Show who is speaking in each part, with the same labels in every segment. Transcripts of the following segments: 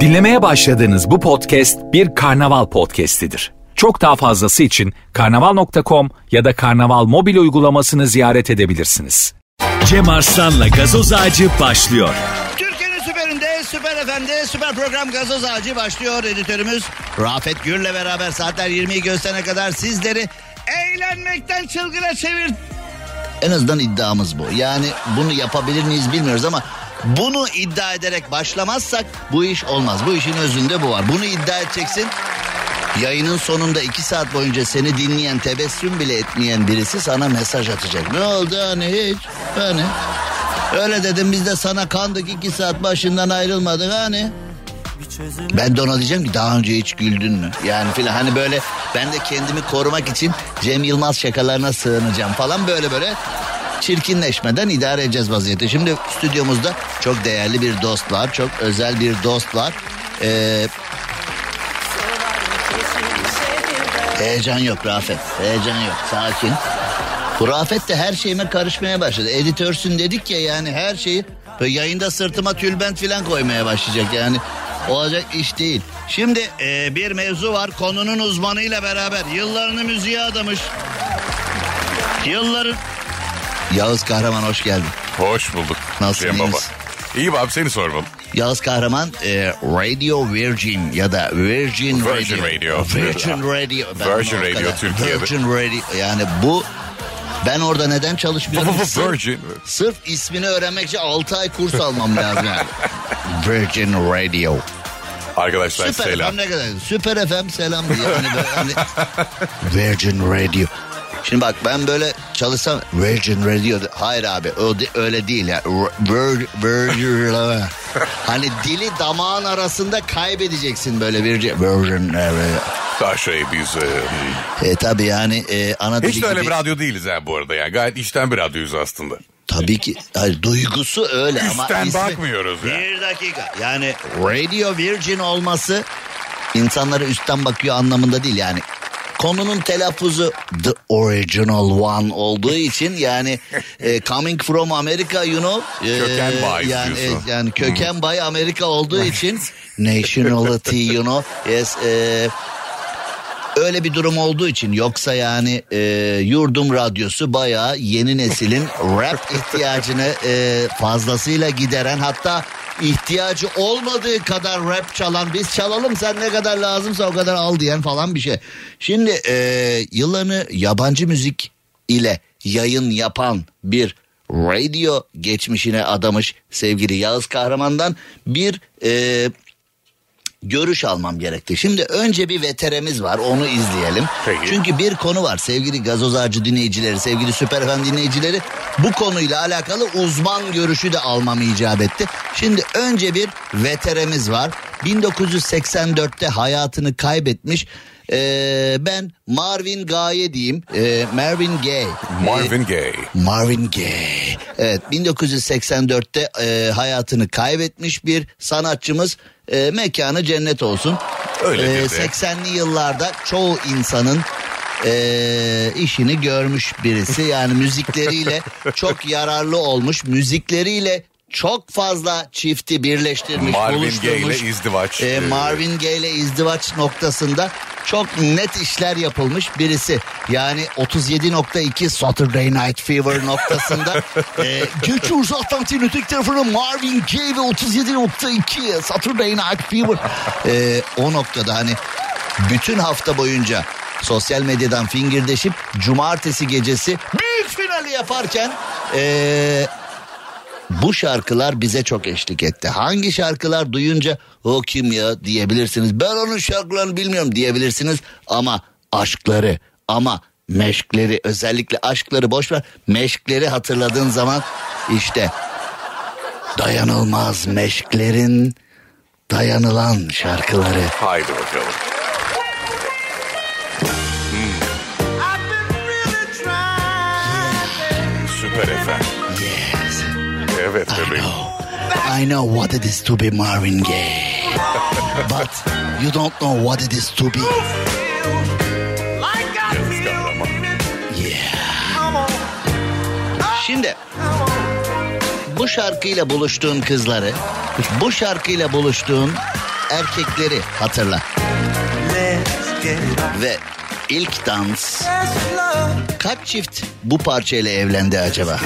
Speaker 1: Dinlemeye başladığınız bu podcast bir karnaval podcastidir. Çok daha fazlası için karnaval.com ya da karnaval mobil uygulamasını ziyaret edebilirsiniz.
Speaker 2: Cem Arslan'la gazoz ağacı başlıyor.
Speaker 3: Türkiye'nin süperinde, süper efendi, süper program gazoz ağacı başlıyor. Editörümüz Rafet Gür'le beraber saatler 20'yi gösterene kadar sizleri eğlenmekten çılgına çevir. En azından iddiamız bu. Yani bunu yapabilir miyiz bilmiyoruz ama bunu iddia ederek başlamazsak bu iş olmaz. Bu işin özünde bu var. Bunu iddia edeceksin. Yayının sonunda iki saat boyunca seni dinleyen tebessüm bile etmeyen birisi sana mesaj atacak. Ne oldu hani hiç? Hani? Öyle dedim biz de sana kandık iki saat başından ayrılmadık hani. Ben de ona diyeceğim ki daha önce hiç güldün mü? Yani filan hani böyle ben de kendimi korumak için Cem Yılmaz şakalarına sığınacağım falan böyle böyle çirkinleşmeden idare edeceğiz vaziyeti. Şimdi stüdyomuzda çok değerli bir dost var. Çok özel bir dost var. Ee, heyecan yok Rafet. Heyecan yok. Sakin. Bu Rafet de her şeyime karışmaya başladı. Editörsün dedik ya yani her şeyi yayında sırtıma tülbent falan koymaya başlayacak yani. Olacak iş değil. Şimdi e, bir mevzu var konunun uzmanıyla beraber yıllarını müziğe adamış. Yılların... Yağız Kahraman hoş geldin.
Speaker 4: Hoş bulduk.
Speaker 3: Nasılsın,
Speaker 4: Cem
Speaker 3: iyi
Speaker 4: Baba. İyiyim abi seni sormalı.
Speaker 3: Yağız Kahraman e, Radio Virgin ya da Virgin,
Speaker 4: Virgin Radio.
Speaker 3: Virgin Radio. Ben
Speaker 4: Virgin Radio Türkiye'de.
Speaker 3: Virgin Radio yani bu ben orada neden çalışmıyorum?
Speaker 4: Virgin.
Speaker 3: Sırf ismini öğrenmek için 6 ay kurs almam lazım yani. Virgin Radio.
Speaker 4: Arkadaşlar
Speaker 3: Süper
Speaker 4: selam.
Speaker 3: FM ne kadar? Süper FM selam diye. Hani böyle hani Virgin Radio. Şimdi bak ben böyle çalışsam Virgin Radio. Hayır abi öyle değil ya. Vir, Virgin. hani dili damağın arasında kaybedeceksin böyle Virgin. Virgin.
Speaker 4: Daha şey biz... e,
Speaker 3: E tabi yani e, ana
Speaker 4: hiç de öyle
Speaker 3: gibi.
Speaker 4: bir radyo değiliz ha bu arada. Yani gayet içten bir radyoyuz aslında.
Speaker 3: Tabii ki hayır, duygusu öyle ama
Speaker 4: Üstten
Speaker 3: ismi-
Speaker 4: bakmıyoruz ya.
Speaker 3: Bir dakika yani Radio Virgin olması insanlara üstten bakıyor anlamında değil yani. Konunun telaffuzu the original one olduğu için yani e, coming from America you know. e,
Speaker 4: Köken by
Speaker 3: yani,
Speaker 4: diyorsun.
Speaker 3: e, yani köken by Amerika olduğu için nationality you know. Yes, e, öyle bir durum olduğu için yoksa yani e, yurdum radyosu bayağı yeni neslin rap ihtiyacını e, fazlasıyla gideren hatta ihtiyacı olmadığı kadar rap çalan biz çalalım sen ne kadar lazımsa o kadar al diyen falan bir şey. Şimdi e, yıllarını yabancı müzik ile yayın yapan bir radio geçmişine adamış sevgili Yağız Kahraman'dan bir e, görüş almam gerekti. Şimdi önce bir veteremiz var onu izleyelim.
Speaker 4: Peki.
Speaker 3: Çünkü bir konu var sevgili gazoz ağacı dinleyicileri, sevgili süper efendi dinleyicileri. Bu konuyla alakalı uzman görüşü de almam icap etti. Şimdi önce bir veteremiz var. 1984'te hayatını kaybetmiş. Ee, ben Marvin Gaye diyeyim. Ee, Marvin Gaye.
Speaker 4: Marvin Gaye.
Speaker 3: Marvin Gaye. Evet 1984'te e, hayatını kaybetmiş bir sanatçımız. E, mekanı cennet olsun.
Speaker 4: Öyledir
Speaker 3: E,
Speaker 4: de.
Speaker 3: 80'li yıllarda çoğu insanın e, işini görmüş birisi. Yani müzikleriyle çok yararlı olmuş. Müzikleriyle çok fazla çifti birleştirmiş,
Speaker 4: Marvin Gaye ile izdivaç.
Speaker 3: E,
Speaker 4: E,
Speaker 3: Marvin Gaye ile izdivaç noktasında çok net işler yapılmış birisi. Yani 37.2 Saturday Night Fever noktasında e, geçiyoruz Atlantik'in öteki tarafına Marvin Gaye ve 37.2 Saturday Night Fever. E, o noktada hani bütün hafta boyunca sosyal medyadan fingirdeşip cumartesi gecesi büyük finali yaparken e, bu şarkılar bize çok eşlik etti. Hangi şarkılar duyunca o kim ya diyebilirsiniz. Ben onun şarkılarını bilmiyorum diyebilirsiniz. Ama aşkları ama meşkleri özellikle aşkları boş ver. Meşkleri hatırladığın zaman işte dayanılmaz meşklerin dayanılan şarkıları.
Speaker 4: Haydi bakalım. Evet bebeğim.
Speaker 3: I know what it is to be Marvin Gaye. But you don't know what it is to be. Yeah. Şimdi bu şarkıyla buluştuğun kızları, bu şarkıyla buluştuğun erkekleri hatırla. Ve ilk dans kaç çift bu parçayla evlendi acaba?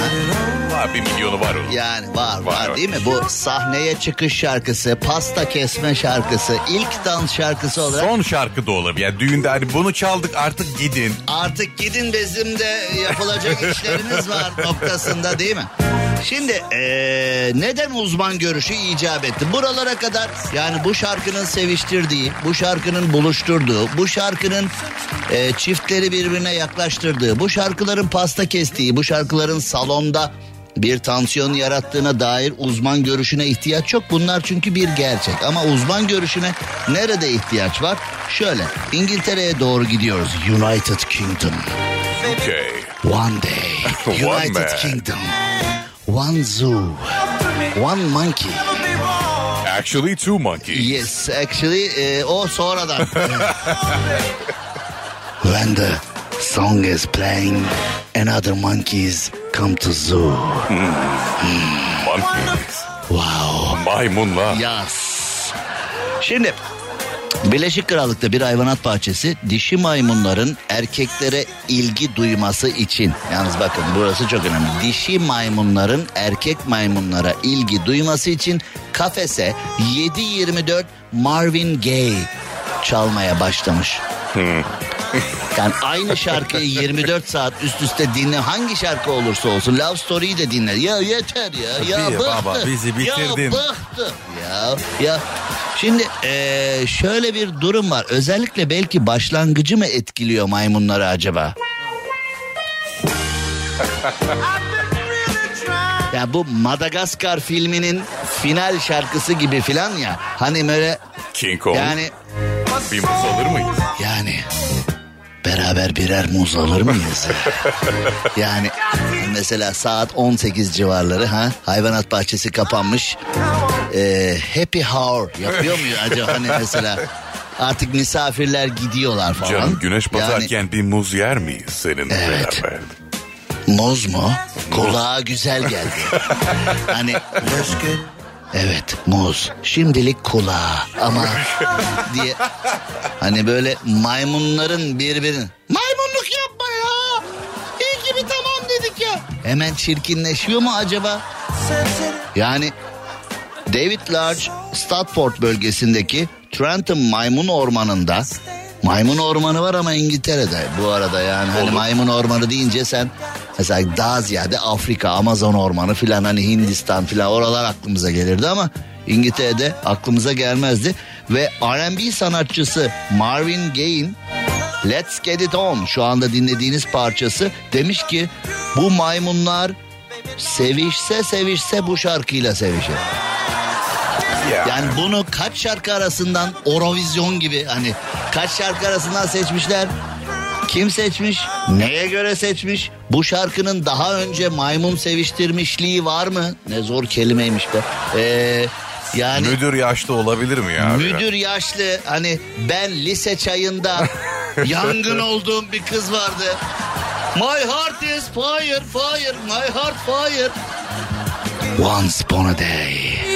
Speaker 4: Var bir milyonu var onun.
Speaker 3: Yani var var,
Speaker 4: Var,
Speaker 3: değil mi? Bu sahneye çıkış şarkısı, pasta kesme şarkısı, ilk dans şarkısı olarak
Speaker 4: Son şarkı da olabilir. Yani düğünde hani bunu çaldık artık gidin.
Speaker 3: artık gidin bizim de yapılacak işlerimiz var noktasında değil mi? Şimdi eee, neden uzman görüşü icap etti? Buralara kadar yani bu şarkının seviştirdiği, bu şarkının buluşturduğu, bu şarkının eee, çiftleri birbirine yaklaştırdığı, bu şarkıların pasta kestiği, bu şarkıların salonda bir tansiyon yarattığına dair uzman görüşüne ihtiyaç yok. Bunlar çünkü bir gerçek. Ama uzman görüşüne nerede ihtiyaç var? Şöyle İngiltere'ye doğru gidiyoruz. United Kingdom.
Speaker 4: Okay.
Speaker 3: One day.
Speaker 4: One
Speaker 3: United
Speaker 4: man.
Speaker 3: Kingdom. One zoo. One monkey.
Speaker 4: Actually two monkeys.
Speaker 3: Yes actually eh, o sonradan. When the song is playing another monkeys come to zoo.
Speaker 4: Monkeys.
Speaker 3: Wow.
Speaker 4: Maymunlar.
Speaker 3: Yas. Şimdi Birleşik Krallık'ta bir hayvanat bahçesi dişi maymunların erkeklere ilgi duyması için yalnız bakın burası çok önemli. Dişi maymunların erkek maymunlara ilgi duyması için kafese 7-24 Marvin Gaye çalmaya başlamış. Yani aynı şarkıyı 24 saat üst üste dinle hangi şarkı olursa olsun Love Story'yi de dinle. Ya yeter ya. Ya
Speaker 4: Tabii
Speaker 3: bıktı.
Speaker 4: baba, bizi bitirdin.
Speaker 3: Ya bıktı. Ya ya. Şimdi eee, şöyle bir durum var. Özellikle belki başlangıcı mı etkiliyor maymunları acaba? ya bu Madagaskar filminin final şarkısı gibi filan ya. Hani böyle
Speaker 4: King Kong.
Speaker 3: yani
Speaker 4: Bir muz alır mıyız?
Speaker 3: yani beraber birer muz alır mıyız? yani mesela saat 18 civarları ha hayvanat bahçesi kapanmış. Ee, happy hour yapıyor mu acaba hani mesela artık misafirler gidiyorlar falan.
Speaker 4: Canım güneş
Speaker 3: Yani
Speaker 4: batarken bir muz yer miyiz seninle
Speaker 3: Evet.
Speaker 4: beraber?
Speaker 3: muz mu? Kulağa güzel geldi. hani Evet muz. Şimdilik kulağa ama diye hani böyle maymunların birbirini maymunluk yapma ya. İyi gibi tamam dedik ya. Hemen çirkinleşiyor mu acaba? Yani David Large Stratford bölgesindeki Trenton Maymun Ormanı'nda Maymun ormanı var ama İngiltere'de bu arada yani hani
Speaker 4: Olur.
Speaker 3: maymun ormanı deyince sen mesela daha ziyade Afrika Amazon ormanı filan hani Hindistan filan oralar aklımıza gelirdi ama İngiltere'de aklımıza gelmezdi ve R&B sanatçısı Marvin Gaye'in Let's Get It On şu anda dinlediğiniz parçası demiş ki bu maymunlar sevişse sevişse bu şarkıyla sevişir.
Speaker 4: Ya.
Speaker 3: Yani bunu kaç şarkı arasından Eurovision gibi hani kaç şarkı arasından seçmişler? Kim seçmiş? Neye göre seçmiş? Bu şarkının daha önce maymun seviştirmişliği var mı? Ne zor kelimeymiş be. Ee, yani
Speaker 4: Müdür yaşlı olabilir mi ya?
Speaker 3: müdür yaşlı hani ben lise çayında yangın olduğum bir kız vardı. My heart is fire fire my heart fire. Once upon a day.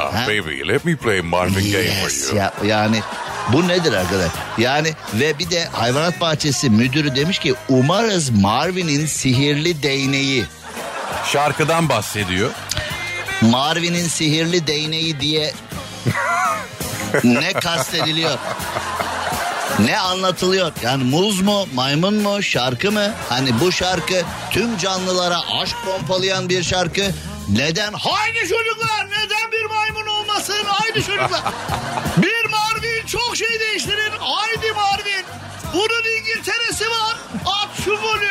Speaker 4: Ah, baby let me play Marvin Gaye for
Speaker 3: Yes
Speaker 4: you.
Speaker 3: ya yani bu nedir arkadaş? Yani ve bir de hayvanat bahçesi müdürü demiş ki umarız Marvin'in sihirli değneği
Speaker 4: Şarkıdan bahsediyor.
Speaker 3: Marvin'in sihirli değneği diye ne kastediliyor? Ne anlatılıyor? Yani muz mu, maymun mu, şarkı mı? Hani bu şarkı tüm canlılara aşk pompalayan bir şarkı. Neden? Haydi çocuklar neden bir maymun olmasın? Haydi çocuklar. bir Marvin çok şey değiştirir. Haydi Marvin. Bunun İngiltere'si var. At şu golü.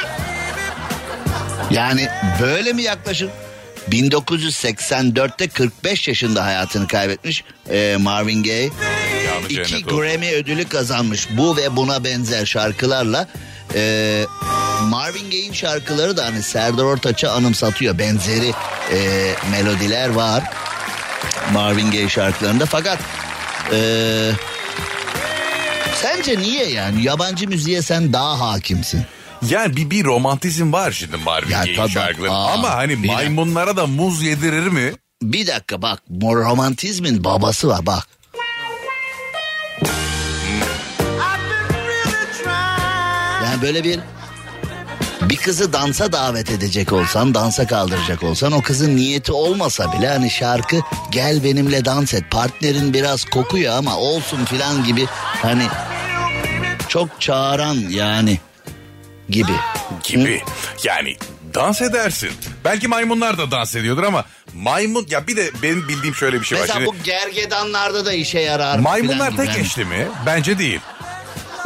Speaker 3: Yani böyle mi yaklaşır? 1984'te 45 yaşında hayatını kaybetmiş e, Marvin Gaye.
Speaker 4: Yanı
Speaker 3: İki. Grammy ödülü kazanmış bu ve buna benzer şarkılarla. E, Marvin Gaye'in şarkıları da hani Serdar Ortaç'ı anımsatıyor. Benzeri e, melodiler var Marvin Gaye şarkılarında. Fakat e, sence niye yani yabancı müziğe sen daha hakimsin?
Speaker 4: Yani bir, bir romantizm var şimdi Marvin
Speaker 3: Ya
Speaker 4: Gaye şarkıları.
Speaker 3: Aa,
Speaker 4: Ama hani maymunlara da muz yedirir mi?
Speaker 3: Bir dakika bak romantizmin babası var bak. Yani böyle bir bir kızı dansa davet edecek olsan, dansa kaldıracak olsan o kızın niyeti olmasa bile hani şarkı gel benimle dans et. Partnerin biraz kokuyor ama olsun filan gibi hani çok çağıran yani gibi.
Speaker 4: Gibi. Yani dans edersin. Belki maymunlar da dans ediyordur ama maymun ya bir de benim bildiğim şöyle bir şey var.
Speaker 3: Mesela bu gergedanlarda da işe yarar.
Speaker 4: maymunlar tek
Speaker 3: yani.
Speaker 4: eşli mi? Bence değil.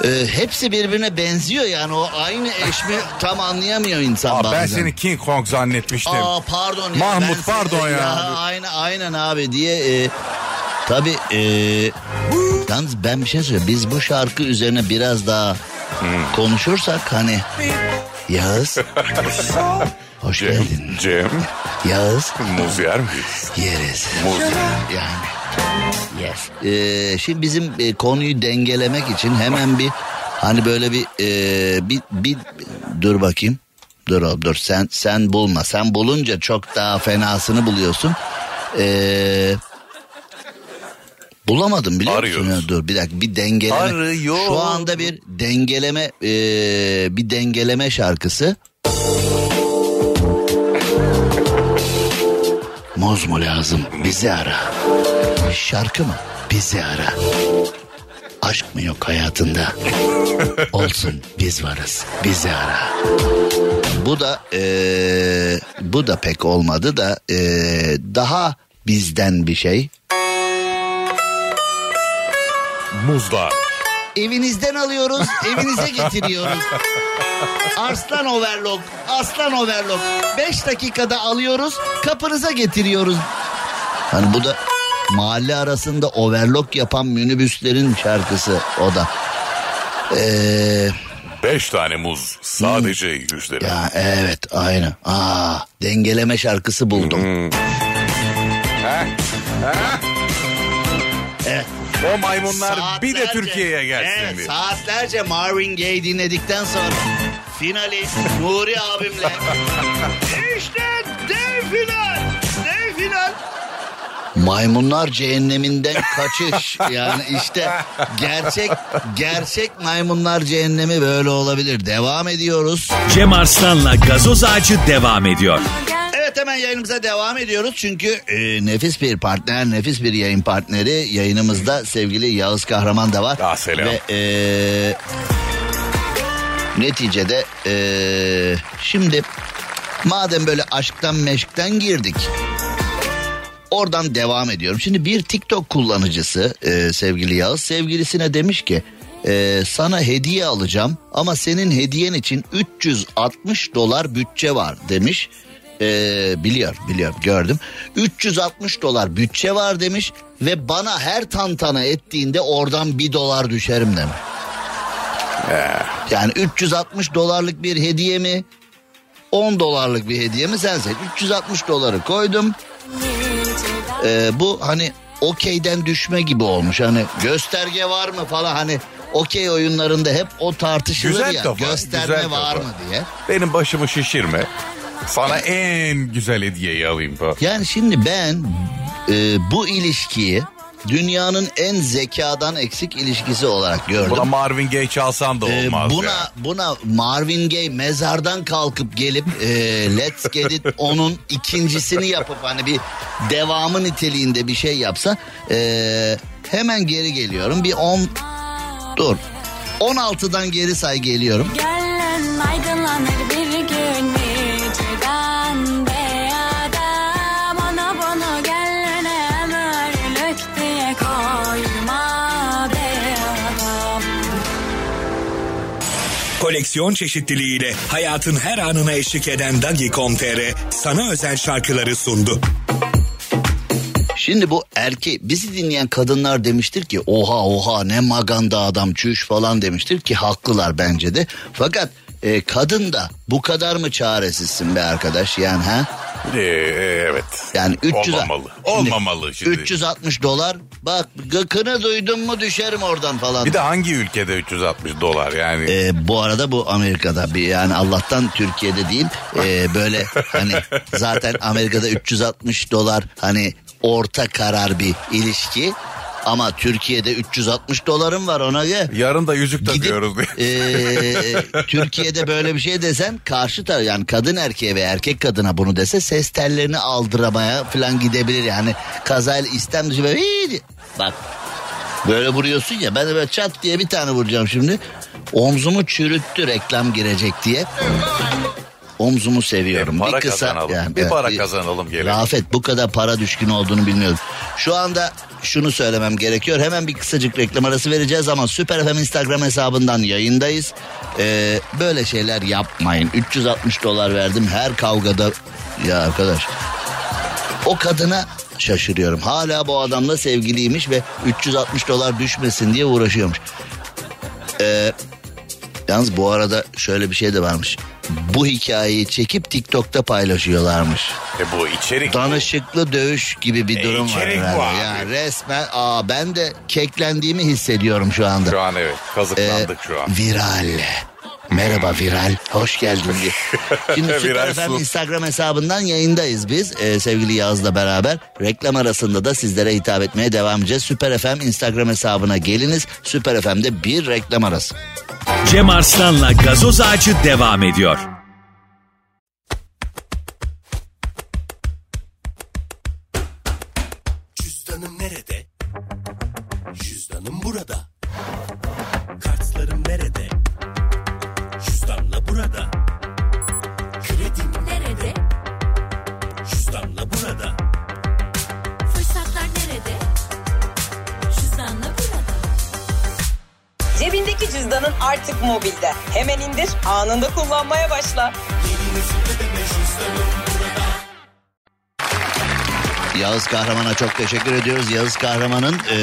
Speaker 3: Ee, hepsi birbirine benziyor yani o aynı eş mi tam anlayamıyor insan
Speaker 4: Aa,
Speaker 3: bazen.
Speaker 4: ben seni King Kong zannetmiştim.
Speaker 3: Aa pardon ya.
Speaker 4: Mahmut,
Speaker 3: ben seni-
Speaker 4: pardon ya.
Speaker 3: Aynen, aynen abi diye. E, tabii e, yalnız ben bir şey söyleyeyim. Biz bu şarkı üzerine biraz daha
Speaker 4: Hmm.
Speaker 3: konuşursak hani Yağız. Hoş
Speaker 4: Cem,
Speaker 3: geldin.
Speaker 4: Cem
Speaker 3: Yağız.
Speaker 4: muz yer miyiz?
Speaker 3: Yeriz.
Speaker 4: Muz.
Speaker 3: Yani. Yes. Ee, şimdi bizim e, konuyu dengelemek için hemen bir hani böyle bir e, bir, bir dur bakayım. Dur oğlum dur sen sen bulma. Sen bulunca çok daha fenasını buluyorsun. Ee, bulamadım biliyor musun?
Speaker 4: Arıyoruz.
Speaker 3: Ya, dur bir dakika bir dengeleme.
Speaker 4: Arıyor.
Speaker 3: Şu anda bir dengeleme e, bir dengeleme şarkısı. Muz mu lazım? Bizi ara. Şarkı mı? Bizi ara. Aşk mı yok hayatında? Olsun biz varız. Bizi ara. Bu da eee, bu da pek olmadı da eee, daha bizden bir şey.
Speaker 4: Muzlar.
Speaker 3: Evinizden alıyoruz, evinize getiriyoruz. Arslan overlock, aslan overlock. Beş dakikada alıyoruz, kapınıza getiriyoruz. Hani bu da mahalle arasında overlock yapan minibüslerin şarkısı o da. Ee,
Speaker 4: Beş tane muz. Sadece 100 lira.
Speaker 3: Hmm. ya evet aynı. Aa, dengeleme şarkısı buldum. Evet.
Speaker 4: O maymunlar bir de
Speaker 3: Saatlerce-
Speaker 4: Türkiye'ye gelsin
Speaker 3: Evet,
Speaker 4: diye.
Speaker 3: saatlerce Marvin Gaye dinledikten sonra finali Nuri abimle. işte dev final. Dev final. Maymunlar cehenneminden kaçış. Yani işte gerçek gerçek maymunlar cehennemi böyle olabilir. Devam ediyoruz.
Speaker 2: Cem Arslan'la gazoz ağacı devam ediyor.
Speaker 3: Evet hemen yayınımıza devam ediyoruz. Çünkü e, nefis bir partner, nefis bir yayın partneri. Yayınımızda sevgili Yağız Kahraman da var.
Speaker 4: Ah, selam.
Speaker 3: Ve e, neticede e, şimdi madem böyle aşktan meşkten girdik. Oradan devam ediyorum. Şimdi bir TikTok kullanıcısı e, sevgili Yağız sevgilisine demiş ki e, sana hediye alacağım ama senin hediyen için 360 dolar bütçe var demiş. E, biliyor biliyor gördüm. 360 dolar bütçe var demiş ve bana her tantana ettiğinde oradan bir dolar düşerim demiş. Yani 360 dolarlık bir hediye mi? 10 dolarlık bir hediye mi sen seç. 360 doları koydum. Ee, bu hani okeyden düşme gibi olmuş. Hani gösterge var mı falan hani okey oyunlarında hep o tartışılır
Speaker 4: Güzel
Speaker 3: ya.
Speaker 4: kafa,
Speaker 3: gösterme
Speaker 4: güzel
Speaker 3: var
Speaker 4: kafa.
Speaker 3: mı diye.
Speaker 4: Benim başımı şişirme. Sana en güzel hediyeyi alayım falan.
Speaker 3: Yani şimdi ben e, bu ilişkiyi dünyanın en zekadan eksik ilişkisi olarak gördüm.
Speaker 4: Buna Marvin Gaye çalsan da
Speaker 3: Ee,
Speaker 4: olmaz
Speaker 3: buna
Speaker 4: ya.
Speaker 3: buna Marvin Gaye mezardan kalkıp gelip e, Let's Get It onun ikincisini yapıp hani bir devamı niteliğinde bir şey yapsa e, hemen geri geliyorum. Bir 10 dur 16'dan geri say geliyorum.
Speaker 5: Gelen aydınlanır
Speaker 2: Koleksiyon çeşitliliğiyle hayatın her anına eşlik eden Dagi.com.tr sana özel şarkıları sundu.
Speaker 3: Şimdi bu erkek bizi dinleyen kadınlar demiştir ki oha oha ne maganda adam çüş falan demiştir ki haklılar bence de. Fakat e, kadın da bu kadar mı çaresizsin be arkadaş yani ha?
Speaker 4: Ee, evet.
Speaker 3: Yani 300
Speaker 4: Olmamalı.
Speaker 3: Şimdi
Speaker 4: Olmamalı şimdi.
Speaker 3: 360 dolar. Bak gıkını duydun mu düşerim oradan falan.
Speaker 4: Bir de hangi ülkede 360 dolar yani?
Speaker 3: Ee, bu arada bu Amerika'da bir yani Allah'tan Türkiye'de değil Ee, böyle hani zaten Amerika'da 360 dolar hani orta karar bir ilişki ama Türkiye'de 360 dolarım var ona göre.
Speaker 4: Yarın da yüzük takıyoruz diye.
Speaker 3: ee, Türkiye'de böyle bir şey desen karşı taraf yani kadın erkeğe ve erkek kadına bunu dese ses tellerini aldıramaya falan gidebilir yani kazayla istem dışı böyle "Hii" bak böyle vuruyorsun ya ben de böyle çat diye bir tane vuracağım şimdi omzumu çürüttü reklam girecek diye omzumu seviyorum.
Speaker 4: Bir para
Speaker 3: bir kısa
Speaker 4: kazanalım. Bir para kazanalım gelelim.
Speaker 3: Rafet bu kadar para düşkün olduğunu bilmiyordum. Şu anda şunu söylemem gerekiyor. Hemen bir kısacık reklam arası vereceğiz ama Süper FM Instagram hesabından yayındayız. Ee, böyle şeyler yapmayın. 360 dolar verdim her kavgada. Ya arkadaş o kadına şaşırıyorum. Hala bu adamla sevgiliymiş ve 360 dolar düşmesin diye uğraşıyormuş. Ee, yalnız bu arada şöyle bir şey de varmış. Bu hikayeyi çekip TikTok'ta paylaşıyorlarmış.
Speaker 4: E bu içerik.
Speaker 3: Danışıklı dövüş gibi bir
Speaker 4: E,
Speaker 3: durum var.
Speaker 4: içerik bu
Speaker 3: herhalde.
Speaker 4: abi.
Speaker 3: Yani resmen aa ben de keklendiğimi hissediyorum şu anda.
Speaker 4: Şu an evet.
Speaker 3: Ee,
Speaker 4: Kazıklandık şu an.
Speaker 3: Viral. Merhaba Viral. Hoş geldin. Şimdi Süper FM. Instagram hesabından yayındayız biz. Ee, sevgili Yağız'la beraber. Reklam arasında da sizlere hitap etmeye devam edeceğiz. Süper FM Instagram hesabına geliniz. Süper FM'de bir reklam arası.
Speaker 1: Cem Arslan'la gazoz ağacı devam ediyor.
Speaker 3: Kahraman'a çok teşekkür ediyoruz. Yağız Kahraman'ın ee,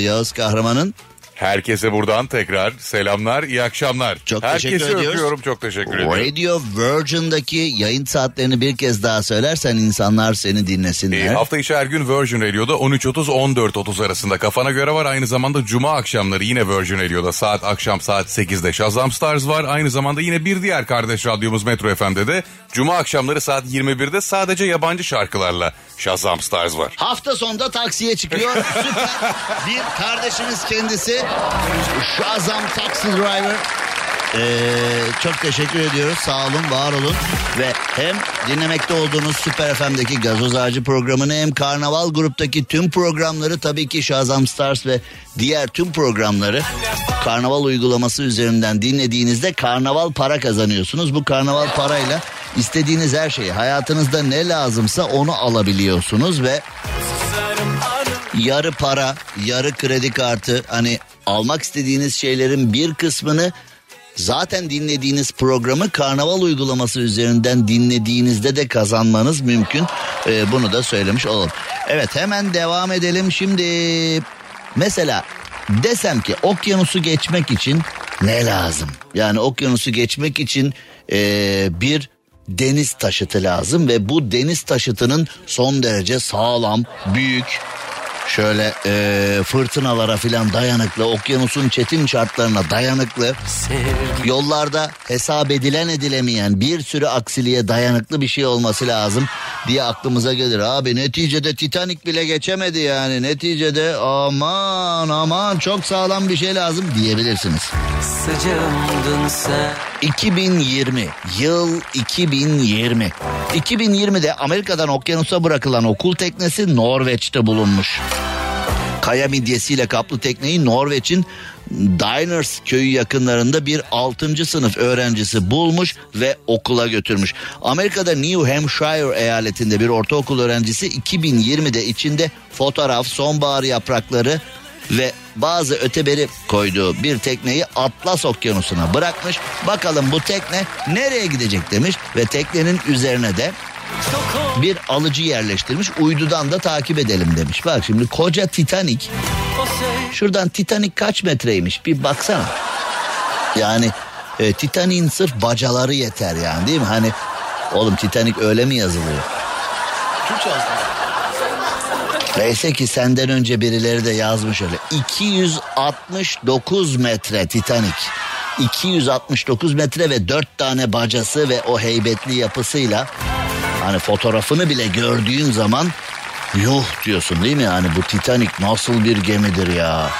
Speaker 3: Yağız Kahraman'ın
Speaker 4: Herkese buradan tekrar selamlar, iyi akşamlar.
Speaker 3: Çok
Speaker 4: Herkese
Speaker 3: teşekkür ediyoruz.
Speaker 4: öpüyorum, çok teşekkür ediyorum.
Speaker 3: Radio Virgin'daki yayın saatlerini bir kez daha söylersen insanlar seni dinlesinler.
Speaker 4: Ee, hafta içi her gün Virgin Radio'da 13.30-14.30 arasında kafana göre var. Aynı zamanda cuma akşamları yine Virgin Radio'da saat akşam saat 8'de Shazam Stars var. Aynı zamanda yine bir diğer kardeş radyomuz Metro FM'de de cuma akşamları saat 21'de sadece yabancı şarkılarla Shazam Stars var.
Speaker 3: Hafta sonunda taksiye çıkıyor. Süper bir kardeşimiz kendisi. Shazam Taxi Driver. Ee, çok teşekkür ediyoruz. Sağ olun, var olun. Ve hem dinlemekte olduğunuz Süper FM'deki Gazoz Ağacı programını hem Karnaval Grup'taki tüm programları tabii ki Shazam Stars ve diğer tüm programları Karnaval uygulaması üzerinden dinlediğinizde Karnaval para kazanıyorsunuz. Bu Karnaval parayla istediğiniz her şeyi hayatınızda ne lazımsa onu alabiliyorsunuz ve yarı para, yarı kredi kartı hani almak istediğiniz şeylerin bir kısmını zaten dinlediğiniz programı karnaval uygulaması üzerinden dinlediğinizde de kazanmanız mümkün. Ee, bunu da söylemiş olalım. Evet hemen devam edelim. Şimdi mesela desem ki okyanusu geçmek için ne lazım? Yani okyanusu geçmek için ee, bir deniz taşıtı lazım ve bu deniz taşıtının son derece sağlam, büyük, şöyle e, fırtınalara filan dayanıklı, okyanusun çetin şartlarına dayanıklı, yollarda hesap edilen edilemeyen bir sürü aksiliğe dayanıklı bir şey olması lazım diye aklımıza gelir. Abi neticede Titanic bile geçemedi yani. Neticede aman aman çok sağlam bir şey lazım diyebilirsiniz.
Speaker 6: Sıcağımdın sen.
Speaker 3: 2020 yıl 2020 2020'de Amerika'dan okyanusa bırakılan okul teknesi Norveç'te bulunmuş. Kaya midyesiyle kaplı tekneyi Norveç'in Diners köyü yakınlarında bir 6. sınıf öğrencisi bulmuş ve okula götürmüş. Amerika'da New Hampshire eyaletinde bir ortaokul öğrencisi 2020'de içinde fotoğraf, sonbahar yaprakları ve bazı öteberi koyduğu bir tekneyi Atlas Okyanusu'na bırakmış. Bakalım bu tekne nereye gidecek demiş ve teknenin üzerine de bir alıcı yerleştirmiş. Uydudan da takip edelim demiş. Bak şimdi koca Titanic. Şuradan Titanic kaç metreymiş bir baksana. Yani e, Titanic'in sırf bacaları yeter yani değil mi? Hani oğlum Titanic öyle mi yazılıyor? Türkçe yazdım. Neyse ki senden önce birileri de yazmış öyle. 269 metre Titanic. 269 metre ve 4 tane bacası ve o heybetli yapısıyla hani fotoğrafını bile gördüğün zaman yuh diyorsun değil mi? Yani bu Titanic nasıl bir gemidir ya.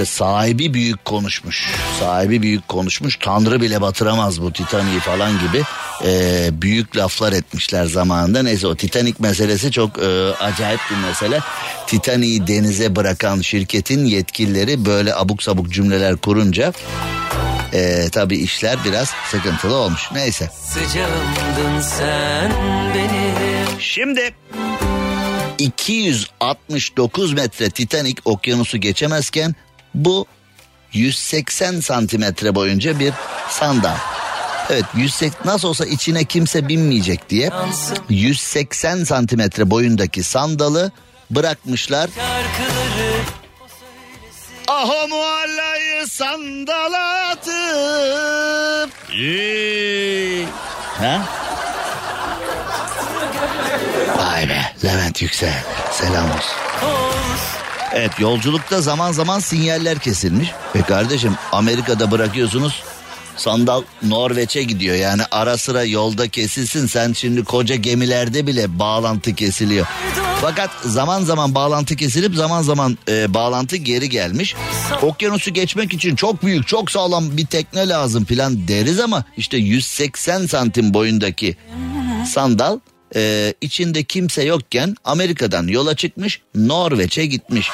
Speaker 3: İşte sahibi büyük konuşmuş. Sahibi büyük konuşmuş. Tanrı bile batıramaz bu Titanic'i falan gibi e, büyük laflar etmişler zamanında. Neyse o Titanic meselesi çok e, acayip bir mesele. Titanic'i denize bırakan şirketin yetkilileri böyle abuk sabuk cümleler kurunca e, tabii işler biraz sıkıntılı olmuş. Neyse.
Speaker 6: Sıcağımdın sen benim
Speaker 3: Şimdi 269 metre Titanic okyanusu geçemezken bu 180 santimetre boyunca bir sandal. Evet 180 nasıl olsa içine kimse binmeyecek diye 180 santimetre boyundaki sandalı bırakmışlar. Aho muallayı sandala atıp. Ha? Vay be Levent Yüksel. Selam olsun. Evet yolculukta zaman zaman sinyaller kesilmiş. Ve kardeşim Amerika'da bırakıyorsunuz sandal Norveç'e gidiyor. Yani ara sıra yolda kesilsin sen şimdi koca gemilerde bile bağlantı kesiliyor. Fakat zaman zaman bağlantı kesilip zaman zaman e, bağlantı geri gelmiş. Okyanusu geçmek için çok büyük çok sağlam bir tekne lazım plan deriz ama işte 180 santim boyundaki sandal e, içinde kimse yokken Amerika'dan yola çıkmış Norveç'e gitmiş.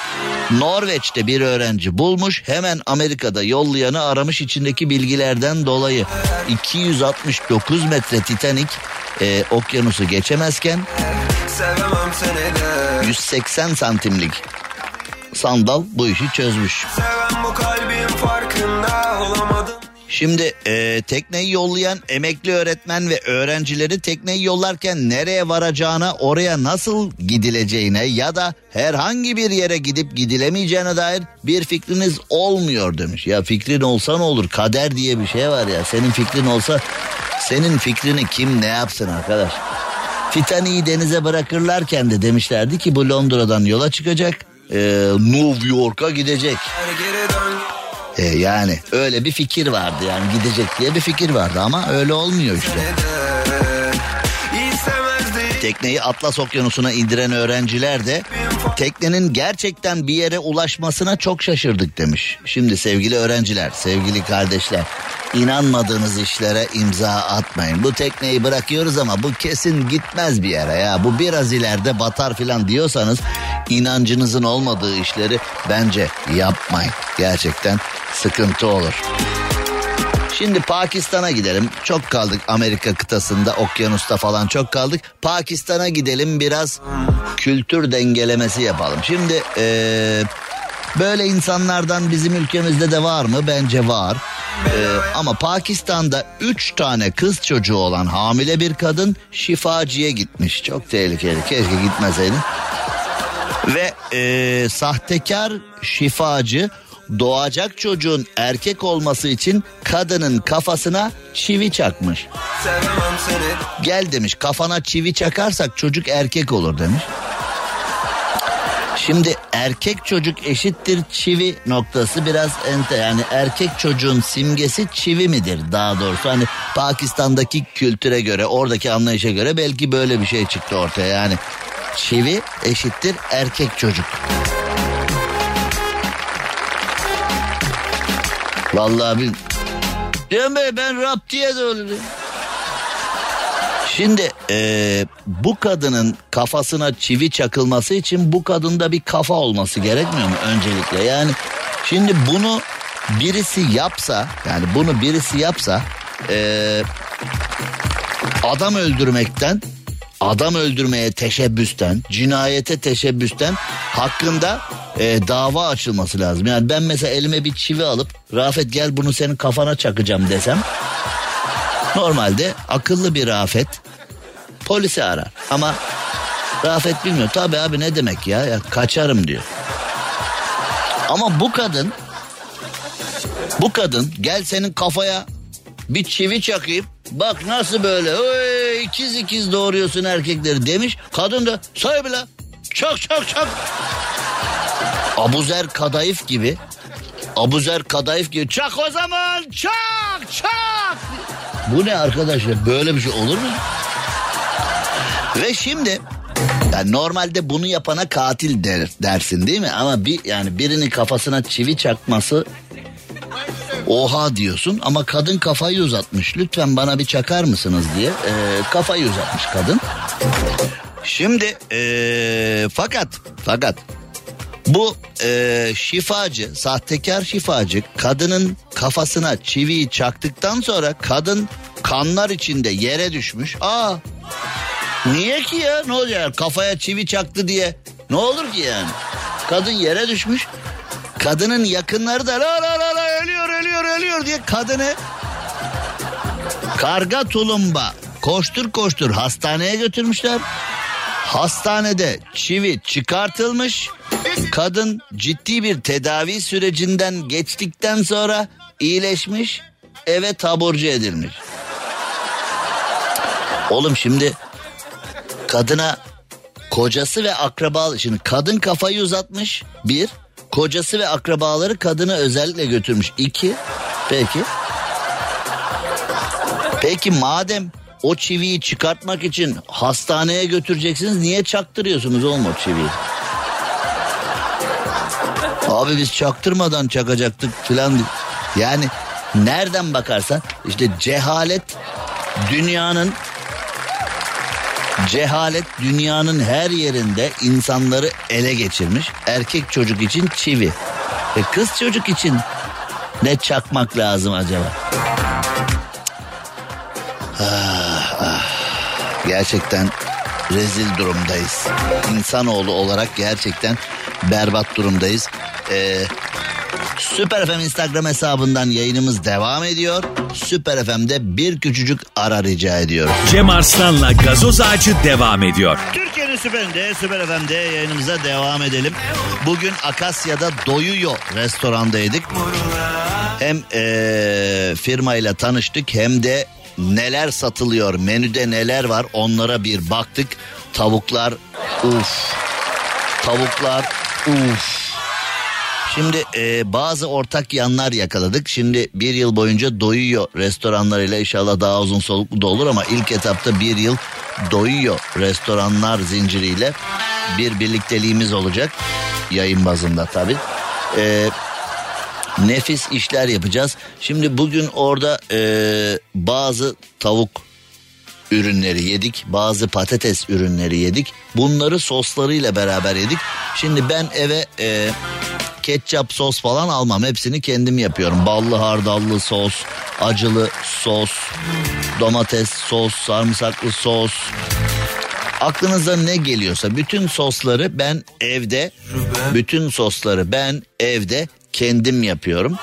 Speaker 3: Norveç'te bir öğrenci bulmuş hemen Amerika'da yollayanı aramış içindeki bilgilerden dolayı 269 metre Titanic e, okyanusu geçemezken
Speaker 6: Sevemem seni de
Speaker 3: 180 santimlik sandal bu işi çözmüş.
Speaker 6: Seven bu olamadım
Speaker 3: Şimdi e, tekneyi yollayan emekli öğretmen ve öğrencileri tekneyi yollarken nereye varacağına, oraya nasıl gidileceğine ya da herhangi bir yere gidip gidilemeyeceğine dair bir fikriniz olmuyor demiş. Ya fikrin olsa ne olur? Kader diye bir şey var ya. Senin fikrin olsa senin fikrini kim ne yapsın arkadaş? Titanic'i denize bırakırlarken de demişlerdi ki bu Londra'dan yola çıkacak. e, New York'a gidecek. E, yani öyle bir fikir vardı yani gidecek diye bir fikir vardı ama öyle olmuyor işte. Tekneyi Atlas Okyanusu'na indiren öğrenciler de teknenin gerçekten bir yere ulaşmasına çok şaşırdık demiş. Şimdi sevgili öğrenciler, sevgili kardeşler inanmadığınız işlere imza atmayın. Bu tekneyi bırakıyoruz ama bu kesin gitmez bir yere ya. Bu biraz ileride batar filan diyorsanız inancınızın olmadığı işleri bence yapmayın. Gerçekten sıkıntı olur. Şimdi Pakistan'a gidelim. Çok kaldık Amerika kıtasında, okyanusta falan çok kaldık. Pakistan'a gidelim biraz kültür dengelemesi yapalım. Şimdi eee, böyle insanlardan bizim ülkemizde de var mı? Bence var. Eee, ama Pakistan'da 3 tane kız çocuğu olan hamile bir kadın şifacıya gitmiş. Çok tehlikeli. Keşke gitmeseydin. Ve e, sahtekar şifacı doğacak çocuğun erkek olması için kadının kafasına çivi çakmış. Gel demiş kafana çivi çakarsak çocuk erkek olur demiş. Şimdi erkek çocuk eşittir çivi noktası biraz ente yani erkek çocuğun simgesi çivi midir daha doğrusu hani Pakistan'daki kültüre göre oradaki anlayışa göre belki böyle bir şey çıktı ortaya yani çivi eşittir erkek çocuk. Vallahi bil. Diyorum be ben rap diye de olurum. Şimdi eee, bu kadının kafasına çivi çakılması için bu kadında bir kafa olması gerekmiyor mu öncelikle? Yani şimdi bunu birisi yapsa yani bunu birisi yapsa eee, adam öldürmekten adam öldürmeye teşebbüsten cinayete teşebbüsten hakkında eee, dava açılması lazım. Yani ben mesela elime bir çivi alıp Rafet gel bunu senin kafana çakacağım desem Normalde akıllı bir Rafet polisi arar. Ama Rafet bilmiyor. Tabii abi ne demek ya? ya kaçarım diyor. Ama bu kadın bu kadın gel senin kafaya bir çivi çakayım. Bak nasıl böyle oy, ikiz ikiz doğuruyorsun erkekleri demiş. Kadın da say bile. Çok çok çok. Abuzer Kadayıf gibi. Abuzer Kadayıf gibi. Çak o zaman çak çak. Bu ne arkadaşlar böyle bir şey olur mu? Ve şimdi yani normalde bunu yapana katil der, dersin değil mi? Ama bir yani birinin kafasına çivi çakması oha diyorsun ama kadın kafayı uzatmış. Lütfen bana bir çakar mısınız diye Ee, kafayı uzatmış kadın. Şimdi ee, fakat fakat bu ee, şifacı, sahtekar şifacı kadının kafasına çiviyi çaktıktan sonra kadın kanlar içinde yere düşmüş. Aa Niye ki ya? Ne olacak? Kafaya çivi çaktı diye. Ne olur ki yani? Kadın yere düşmüş. Kadının yakınları da la la la la ölüyor ölüyor ölüyor diye kadını karga tulumba koştur koştur hastaneye götürmüşler. Hastanede çivi çıkartılmış. Kadın ciddi bir tedavi sürecinden geçtikten sonra iyileşmiş. Eve taburcu edilmiş. Oğlum şimdi kadına kocası ve akraba şimdi kadın kafayı uzatmış bir kocası ve akrabaları kadını özellikle götürmüş iki peki peki madem o çiviyi çıkartmak için hastaneye götüreceksiniz niye çaktırıyorsunuz oğlum o çiviyi? Abi biz çaktırmadan çakacaktık filan. Yani nereden bakarsan işte cehalet dünyanın Cehalet dünyanın her yerinde insanları ele geçirmiş. Erkek çocuk için çivi. E kız çocuk için ne çakmak lazım acaba? Ah, ah. Gerçekten rezil durumdayız. İnsanoğlu olarak gerçekten berbat durumdayız. Ee, Süper FM Instagram hesabından yayınımız devam ediyor. Süper FM'de bir küçücük ara rica ediyoruz.
Speaker 1: Cem Arslan'la gazoz ağacı devam ediyor.
Speaker 3: Türkiye'nin süperinde, Süper FM'de yayınımıza devam edelim. Bugün Akasya'da Doyuyor restorandaydık. Hem eee firmayla tanıştık hem de neler satılıyor, menüde neler var onlara bir baktık. Tavuklar, uf. Tavuklar, uf. Şimdi e, bazı ortak yanlar yakaladık. Şimdi bir yıl boyunca doyuyor restoranlarıyla inşallah daha uzun soluklu da olur ama ilk etapta bir yıl doyuyor restoranlar zinciriyle bir birlikteliğimiz olacak. Yayın bazında tabii. E, nefis işler yapacağız. Şimdi bugün orada e, bazı tavuk ürünleri yedik. Bazı patates ürünleri yedik. Bunları soslarıyla beraber yedik. Şimdi ben eve e, ketçap sos falan almam. Hepsini kendim yapıyorum. Ballı hardallı sos, acılı sos, domates sos, sarımsaklı sos. Aklınıza ne geliyorsa bütün sosları ben evde, bütün sosları ben evde kendim yapıyorum.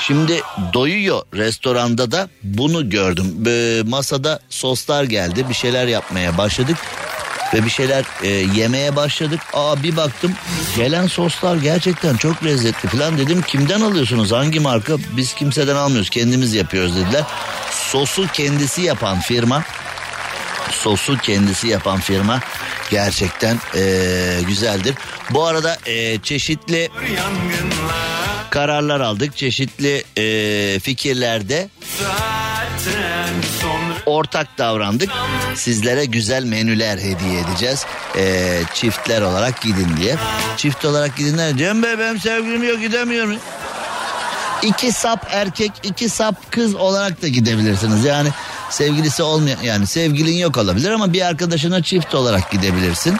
Speaker 3: Şimdi doyuyor restoranda da bunu gördüm. Ee, masada soslar geldi bir şeyler yapmaya başladık. Ve bir şeyler e, yemeye başladık. Aa bir baktım gelen soslar gerçekten çok lezzetli falan dedim. Kimden alıyorsunuz hangi marka? Biz kimseden almıyoruz kendimiz yapıyoruz dediler. Sosu kendisi yapan firma sosu kendisi yapan firma gerçekten eee, güzeldir. Bu arada eee, çeşitli kararlar aldık. Çeşitli eee, fikirlerde ortak davrandık. Sizlere güzel menüler hediye edeceğiz. Eee, çiftler olarak gidin diye. Çift olarak gidinler. Cem Bey benim sevgilim yok gidemiyorum. İki sap erkek, iki sap kız olarak da gidebilirsiniz. Yani sevgilisi olmayan yani sevgilin yok olabilir ama bir arkadaşına çift olarak gidebilirsin.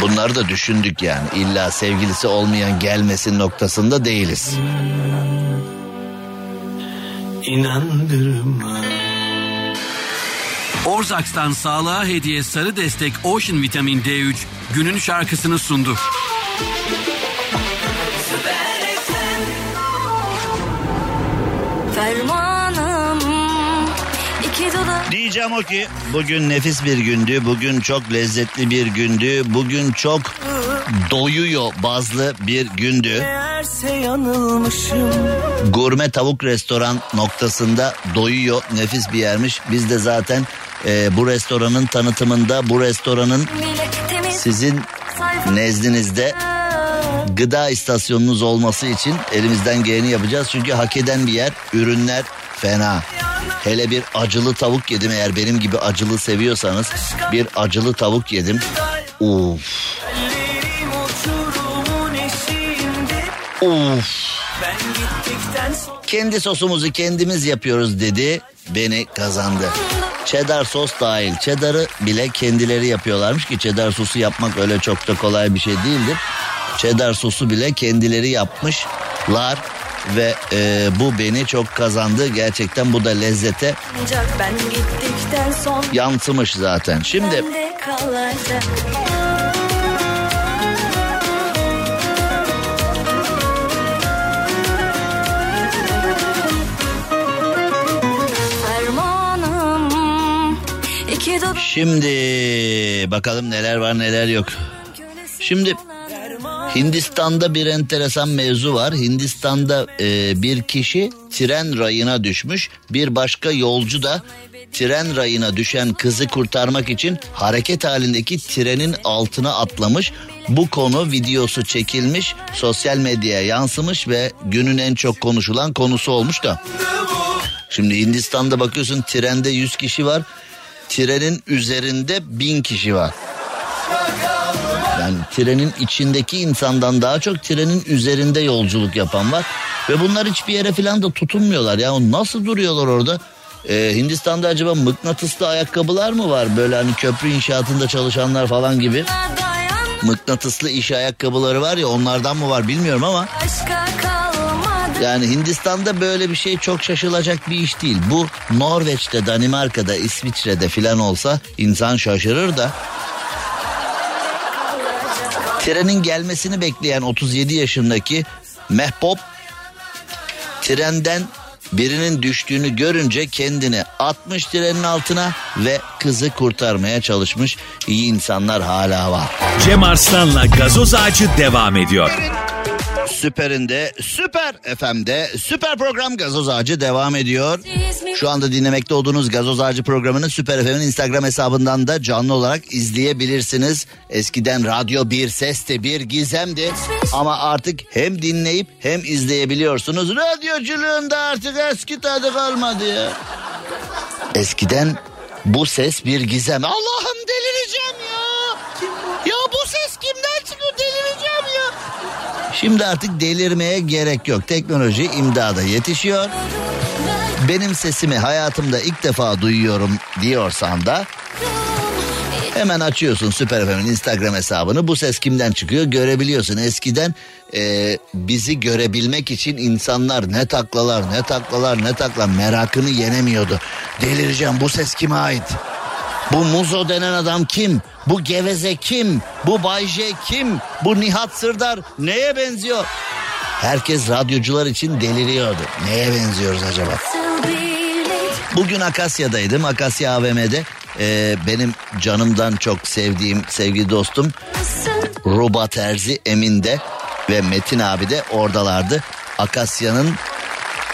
Speaker 3: Bunları da düşündük yani. İlla sevgilisi olmayan gelmesin noktasında değiliz.
Speaker 7: İnandırma. Orzaks'tan sağlığa hediye sarı destek Ocean Vitamin D3 günün şarkısını sundu.
Speaker 5: Fermanım iki dudak
Speaker 3: Diyeceğim o ki bugün nefis bir gündü. Bugün çok lezzetli bir gündü. Bugün çok doyuyor bazlı bir gündü. Gurme tavuk restoran noktasında doyuyor nefis bir yermiş. Biz de zaten e, bu restoranın tanıtımında bu restoranın sizin nezdinizde gıda istasyonunuz olması için elimizden geleni yapacağız. Çünkü hak eden bir yer ürünler fena. Hele bir acılı tavuk yedim eğer benim gibi acılı seviyorsanız bir acılı tavuk yedim. Uf uf kendi sosumuzu kendimiz yapıyoruz dedi beni kazandı. Cheddar sos dahil. Cheddar'ı bile kendileri yapıyorlarmış ki cheddar sosu yapmak öyle çok da kolay bir şey değildir. Cheddar sosu bile kendileri yapmışlar ve e, bu beni çok kazandı. Gerçekten bu da lezzete yansımış zaten. Şimdi şimdi bakalım neler var neler yok. Şimdi Hindistan'da bir enteresan mevzu var. Hindistan'da e, bir kişi tren rayına düşmüş. Bir başka yolcu da tren rayına düşen kızı kurtarmak için hareket halindeki trenin altına atlamış. Bu konu videosu çekilmiş, sosyal medyaya yansımış ve günün en çok konuşulan konusu olmuş da. Şimdi Hindistan'da bakıyorsun trende 100 kişi var. Trenin üzerinde 1000 kişi var. Yani trenin içindeki insandan daha çok trenin üzerinde yolculuk yapan var. Ve bunlar hiçbir yere falan da tutunmuyorlar. Ya nasıl duruyorlar orada? Ee, Hindistan'da acaba mıknatıslı ayakkabılar mı var? Böyle hani köprü inşaatında çalışanlar falan gibi. Mıknatıslı iş ayakkabıları var ya onlardan mı var bilmiyorum ama.
Speaker 5: başka kalmadı.
Speaker 3: Yani Hindistan'da böyle bir şey çok şaşılacak bir iş değil. Bu Norveç'te, Danimarka'da, İsviçre'de filan olsa insan şaşırır da. Trenin gelmesini bekleyen 37 yaşındaki Mehbop trenden birinin düştüğünü görünce kendini atmış trenin altına ve kızı kurtarmaya çalışmış. İyi insanlar hala var.
Speaker 1: Cem Arslan'la gazoz ağacı devam ediyor.
Speaker 3: Süperinde, Süper FM'de Süper Program Gazoz Ağacı devam ediyor. Şu anda dinlemekte olduğunuz Gazoz Ağacı programını Süper FM'in Instagram hesabından da canlı olarak izleyebilirsiniz. Eskiden radyo bir sesti bir gizemdi ama artık hem dinleyip hem izleyebiliyorsunuz. Radyoculuğun da artık eski tadı kalmadı ya. Eskiden bu ses bir gizem. Allah'ım delireceğim ya. Ya bu ses kimden çıkıyor delireceğim ya. Şimdi artık delirmeye gerek yok. Teknoloji imdada yetişiyor. Benim sesimi hayatımda ilk defa duyuyorum diyorsan da hemen açıyorsun Süper FM'in Instagram hesabını. Bu ses kimden çıkıyor görebiliyorsun. Eskiden e, bizi görebilmek için insanlar ne taklalar ne taklalar ne taklalar merakını yenemiyordu. Delireceğim bu ses kime ait? Bu Muzo denen adam kim? Bu geveze kim? Bu Bay J kim? Bu Nihat Sırdar neye benziyor? Herkes radyocular için deliriyordu. Neye benziyoruz acaba? Bugün Akasya'daydım. Akasya AVM'de e, benim canımdan çok sevdiğim sevgili dostum Ruba Terzi Emin de ve Metin abi de oradalardı. Akasya'nın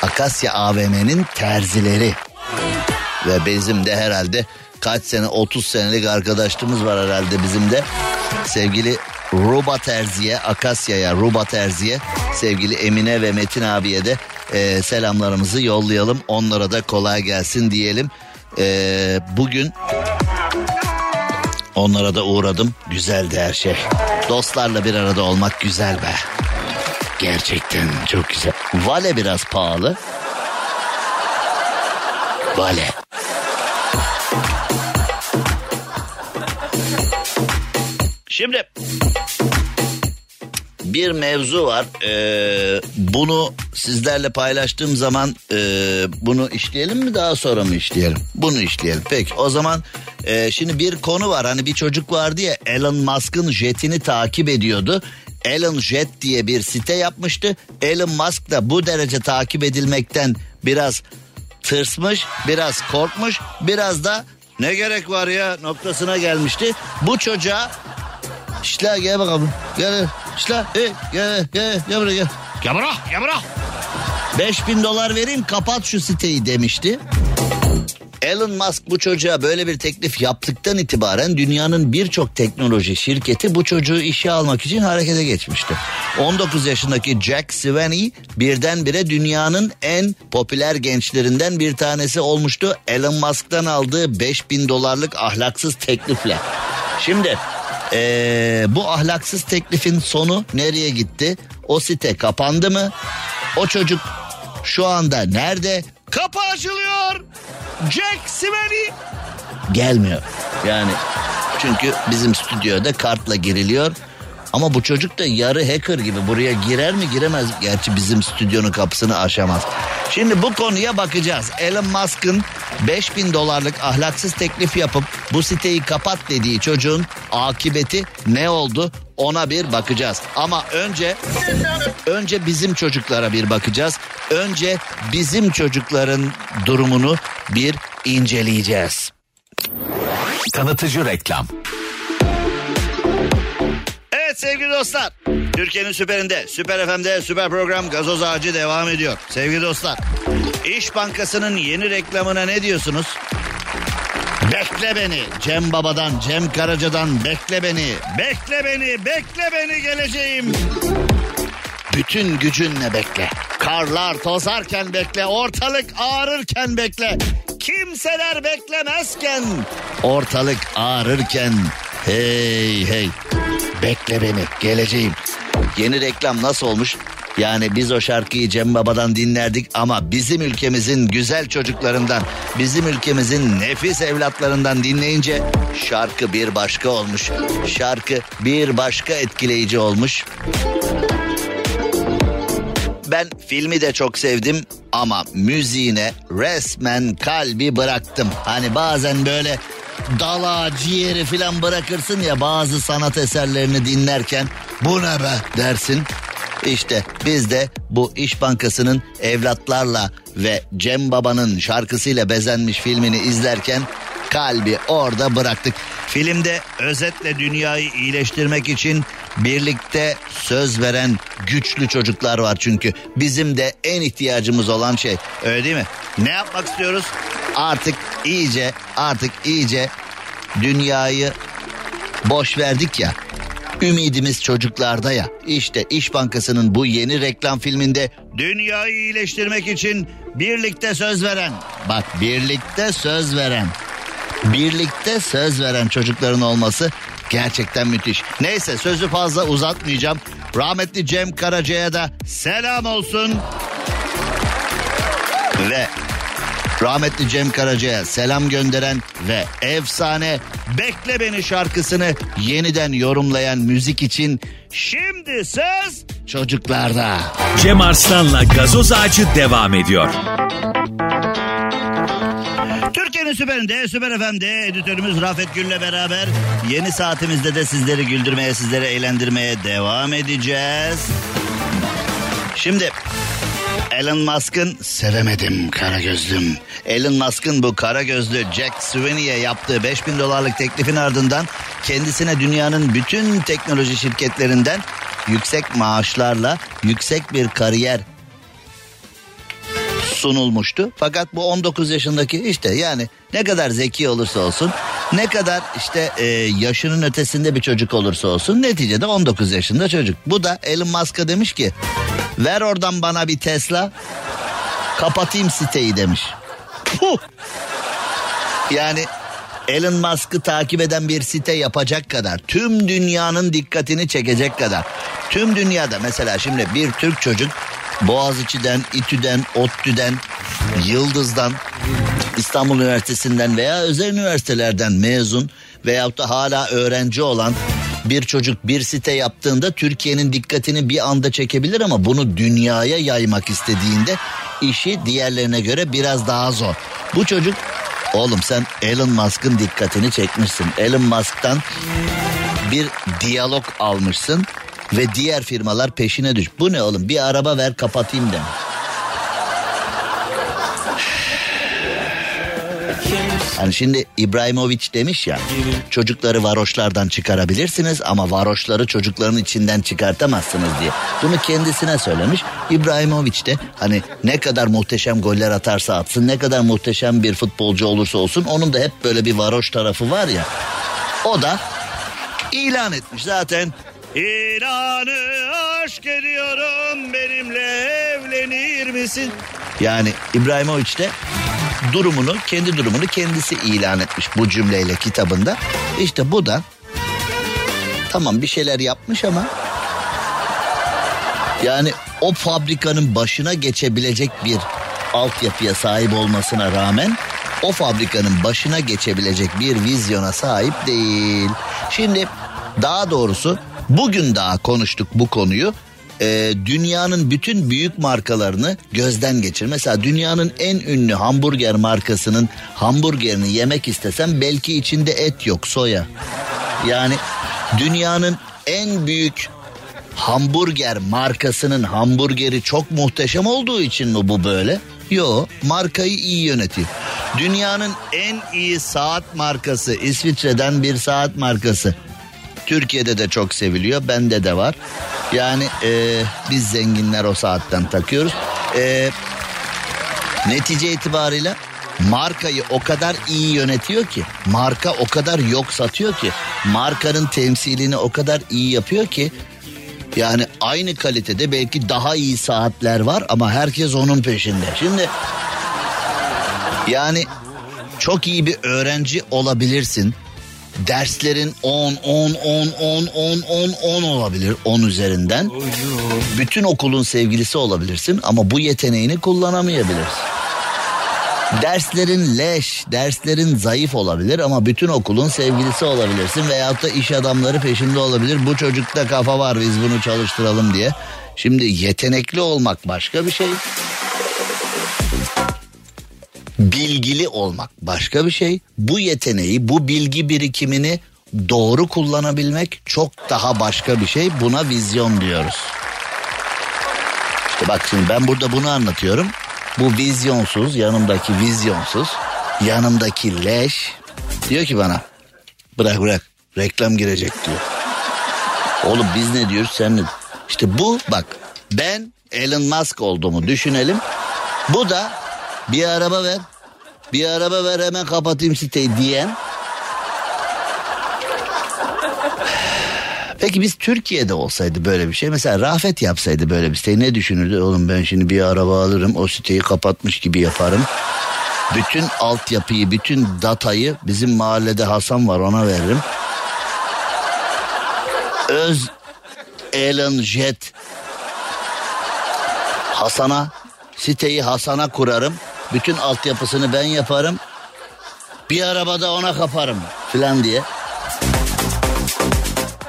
Speaker 3: Akasya AVM'nin terzileri. Ve bizim de herhalde kaç sene 30 senelik arkadaşlığımız var herhalde bizim de. Sevgili Ruba Terzi'ye, Akasya'ya, Ruba Terzi'ye, sevgili Emine ve Metin abiye de e, selamlarımızı yollayalım. Onlara da kolay gelsin diyelim. E, bugün onlara da uğradım. Güzeldi her şey. Dostlarla bir arada olmak güzel be. Gerçekten çok güzel. Vale biraz pahalı. Vale. Şimdi bir mevzu var. Ee, bunu sizlerle paylaştığım zaman e, bunu işleyelim mi daha sonra mı işleyelim? Bunu işleyelim. Peki o zaman e, şimdi bir konu var. Hani bir çocuk vardı ya Elon Musk'ın jetini takip ediyordu. Elon Jet diye bir site yapmıştı. Elon Musk da bu derece takip edilmekten biraz tırsmış, biraz korkmuş, biraz da ne gerek var ya noktasına gelmişti. Bu çocuğa İşte gel bakalım. Gel. İşte hey, gel, gel, gel buraya gel. Gel buraya, gel buraya. 5000 dolar vereyim kapat şu siteyi demişti. Elon Musk bu çocuğa böyle bir teklif yaptıktan itibaren dünyanın birçok teknoloji şirketi bu çocuğu işe almak için harekete geçmişti. 19 yaşındaki Jack Swaney birdenbire dünyanın en popüler gençlerinden bir tanesi olmuştu. Elon Musk'tan aldığı 5000 dolarlık ahlaksız teklifle. Şimdi ee, bu ahlaksız teklifin sonu nereye gitti? O site kapandı mı? O çocuk şu anda nerede? Kapı açılıyor. Jack Swaney gelmiyor. Yani çünkü bizim stüdyoda kartla giriliyor. Ama bu çocuk da yarı hacker gibi buraya girer mi giremez. Gerçi bizim stüdyonun kapısını aşamaz. Şimdi bu konuya bakacağız. Elon Musk'ın 5000 dolarlık ahlaksız teklif yapıp bu siteyi kapat dediği çocuğun akıbeti ne oldu? Ona bir bakacağız. Ama önce önce bizim çocuklara bir bakacağız. Önce bizim çocukların durumunu bir inceleyeceğiz.
Speaker 1: Tanıtıcı reklam.
Speaker 3: Evet sevgili dostlar. Türkiye'nin süperinde, süper FM'de süper program gazoz ağacı devam ediyor. Sevgili dostlar. İş Bankası'nın yeni reklamına ne diyorsunuz? Bekle beni Cem Baba'dan, Cem Karaca'dan bekle beni. Bekle beni, bekle beni geleceğim. Bütün gücünle bekle. Karlar tozarken bekle, ortalık ağrırken bekle. Kimseler beklemezken, ortalık ağrırken. Hey hey, bekle beni, geleceğim. Yeni reklam nasıl olmuş? Yani biz o şarkıyı Cem Baba'dan dinlerdik ama bizim ülkemizin güzel çocuklarından, bizim ülkemizin nefis evlatlarından dinleyince şarkı bir başka olmuş. Şarkı bir başka etkileyici olmuş. Ben filmi de çok sevdim ama müziğine resmen kalbi bıraktım. Hani bazen böyle dala ciğeri falan bırakırsın ya bazı sanat eserlerini dinlerken bu ne be dersin. İşte biz de bu İş Bankası'nın evlatlarla ve Cem Baba'nın şarkısıyla bezenmiş filmini izlerken kalbi orada bıraktık. Filmde özetle dünyayı iyileştirmek için birlikte söz veren güçlü çocuklar var çünkü. Bizim de en ihtiyacımız olan şey öyle değil mi? Ne yapmak istiyoruz? Artık iyice artık iyice dünyayı boş verdik ya. Ümidimiz çocuklarda ya. İşte İş Bankası'nın bu yeni reklam filminde dünyayı iyileştirmek için birlikte söz veren. Bak birlikte söz veren. Birlikte söz veren çocukların olması gerçekten müthiş. Neyse sözü fazla uzatmayacağım. Rahmetli Cem Karaca'ya da selam olsun. Ve rahmetli Cem Karaca'ya selam gönderen ve efsane Bekle Beni şarkısını yeniden yorumlayan müzik için şimdi söz çocuklarda.
Speaker 1: Cem Arslan'la gazoz ağacı devam ediyor.
Speaker 3: Türkiye'nin süperinde, süper FM'de editörümüz Rafet Gül'le beraber yeni saatimizde de sizleri güldürmeye, sizleri eğlendirmeye devam edeceğiz. Şimdi Elon Musk'ın sevemedim kara gözlüm. Elon Musk'ın bu kara gözlü Jack Sweeney'e yaptığı 5000 dolarlık teklifin ardından kendisine dünyanın bütün teknoloji şirketlerinden yüksek maaşlarla yüksek bir kariyer sunulmuştu. Fakat bu 19 yaşındaki işte yani ne kadar zeki olursa olsun ne kadar işte e, yaşının ötesinde bir çocuk olursa olsun neticede 19 yaşında çocuk. Bu da Elon Musk'a demiş ki ver oradan bana bir Tesla kapatayım siteyi demiş. Puh. Yani Elon Musk'ı takip eden bir site yapacak kadar tüm dünyanın dikkatini çekecek kadar tüm dünyada mesela şimdi bir Türk çocuk Boğaziçi'den, İTÜ'den, ODTÜ'den, Yıldız'dan, İstanbul Üniversitesi'nden veya özel üniversitelerden mezun veyahut da hala öğrenci olan bir çocuk bir site yaptığında Türkiye'nin dikkatini bir anda çekebilir ama bunu dünyaya yaymak istediğinde işi diğerlerine göre biraz daha zor. Bu çocuk oğlum sen Elon Musk'ın dikkatini çekmişsin. Elon Musk'tan bir diyalog almışsın ve diğer firmalar peşine düş. Bu ne oğlum bir araba ver kapatayım demiş. Hani şimdi İbrahimovic demiş ya çocukları varoşlardan çıkarabilirsiniz ama varoşları çocukların içinden çıkartamazsınız diye. Bunu kendisine söylemiş. İbrahimovic de hani ne kadar muhteşem goller atarsa atsın ne kadar muhteşem bir futbolcu olursa olsun onun da hep böyle bir varoş tarafı var ya. O da ilan etmiş zaten. İlanı aşk ediyorum benimle evlenir misin? Yani İbrahimovic de durumunu kendi durumunu kendisi ilan etmiş bu cümleyle kitabında. İşte bu da tamam bir şeyler yapmış ama yani o fabrikanın başına geçebilecek bir altyapıya sahip olmasına rağmen o fabrikanın başına geçebilecek bir vizyona sahip değil. Şimdi daha doğrusu bugün daha konuştuk bu konuyu. Ee, dünyanın bütün büyük markalarını gözden geçir. Mesela dünyanın en ünlü hamburger markasının hamburgerini yemek istesem belki içinde et yok soya. Yani dünyanın en büyük hamburger markasının hamburgeri çok muhteşem olduğu için mi bu böyle? Yo markayı iyi yönetiyor. Dünyanın en iyi saat markası İsviçre'den bir saat markası. Türkiye'de de çok seviliyor bende de var. Yani e, biz zenginler o saatten takıyoruz. E, netice itibariyle markayı o kadar iyi yönetiyor ki marka o kadar yok satıyor ki markanın temsilini o kadar iyi yapıyor ki yani aynı kalitede belki daha iyi saatler var ama herkes onun peşinde. Şimdi yani çok iyi bir öğrenci olabilirsin. Derslerin 10 10 10 10 10 10 10 olabilir 10 üzerinden. Bütün okulun sevgilisi olabilirsin ama bu yeteneğini kullanamayabilirsin. Derslerin leş, derslerin zayıf olabilir ama bütün okulun sevgilisi olabilirsin veyahut da iş adamları peşinde olabilir. Bu çocukta kafa var biz bunu çalıştıralım diye. Şimdi yetenekli olmak başka bir şey. Bilgili olmak başka bir şey. Bu yeteneği, bu bilgi birikimini doğru kullanabilmek çok daha başka bir şey. Buna vizyon diyoruz. İşte bak şimdi ben burada bunu anlatıyorum. Bu vizyonsuz, yanımdaki vizyonsuz, yanımdaki leş diyor ki bana bırak bırak reklam girecek diyor. Oğlum biz ne diyoruz sen ne? İşte bu bak ben Elon Musk olduğumu düşünelim. Bu da bir araba ver, bir araba ver hemen kapatayım siteyi diyen. Peki biz Türkiye'de olsaydı böyle bir şey mesela Rafet yapsaydı böyle bir siteyi ne düşünürdü? Oğlum ben şimdi bir araba alırım o siteyi kapatmış gibi yaparım. Bütün altyapıyı bütün datayı bizim mahallede Hasan var ona veririm. Öz Elon Jet Hasan'a siteyi Hasan'a kurarım. Bütün altyapısını ben yaparım. Bir arabada ona kaparım filan diye.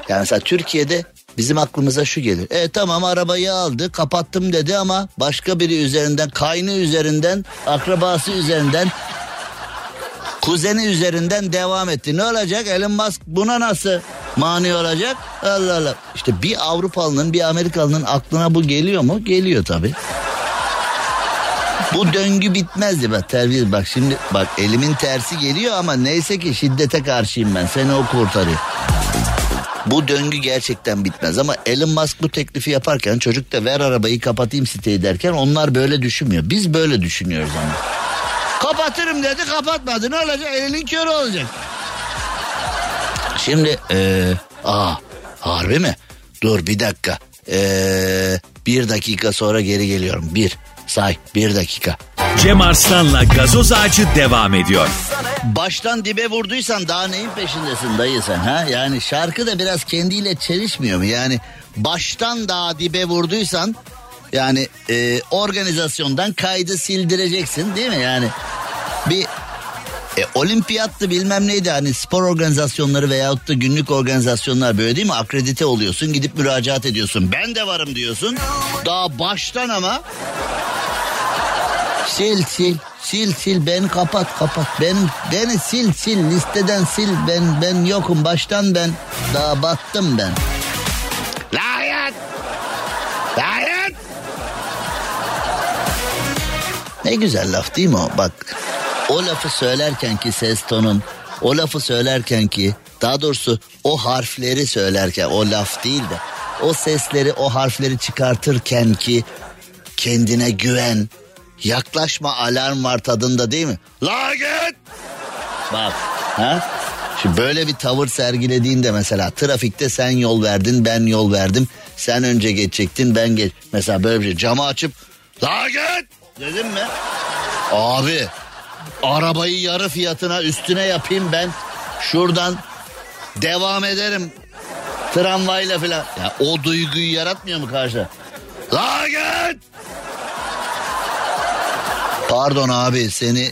Speaker 3: Yani mesela Türkiye'de bizim aklımıza şu gelir. E tamam arabayı aldı kapattım dedi ama başka biri üzerinden kaynı üzerinden akrabası üzerinden kuzeni üzerinden devam etti. Ne olacak Elon Musk buna nasıl mani olacak? Allah Allah. İşte bir Avrupalı'nın bir Amerikalı'nın aklına bu geliyor mu? Geliyor tabii. Bu döngü bitmezdi bak terbiye bak şimdi bak elimin tersi geliyor ama neyse ki şiddete karşıyım ben seni o kurtarıyor. Bu döngü gerçekten bitmez ama Elon Musk bu teklifi yaparken çocuk da ver arabayı kapatayım siteyi derken onlar böyle düşünmüyor. Biz böyle düşünüyoruz ama. Kapatırım dedi kapatmadı ne olacak elinin körü olacak. Şimdi ee, aa harbi mi? Dur bir dakika. Ee, bir dakika sonra geri geliyorum. Bir say bir dakika.
Speaker 1: Cem Arslan'la gazoz ağacı devam ediyor.
Speaker 3: Baştan dibe vurduysan daha neyin peşindesin dayı sen ha? Yani şarkı da biraz kendiyle çelişmiyor mu? Yani baştan daha dibe vurduysan yani e, organizasyondan kaydı sildireceksin değil mi? Yani bir e, olimpiyattı bilmem neydi hani spor organizasyonları veyahut da günlük organizasyonlar böyle değil mi? Akredite oluyorsun gidip müracaat ediyorsun. Ben de varım diyorsun. Daha baştan ama sil sil sil sil beni kapat kapat benim beni sil sil listeden sil ben ben yokum baştan ben daha battım ben. Lanet! Lanet! Ne güzel laf değil mi o? Bak o lafı söylerken ki ses tonun, o lafı söylerken ki daha doğrusu o harfleri söylerken o laf değil de o sesleri o harfleri çıkartırken ki kendine güven, yaklaşma alarm var tadında değil mi? La git! Bak ha? Şimdi böyle bir tavır sergilediğinde mesela trafikte sen yol verdin ben yol verdim. Sen önce geçecektin ben geç. Mesela böyle bir şey camı açıp la git dedim mi? Abi arabayı yarı fiyatına üstüne yapayım ben. Şuradan devam ederim. Tramvayla falan. Ya o duyguyu yaratmıyor mu karşı? La git! Pardon abi seni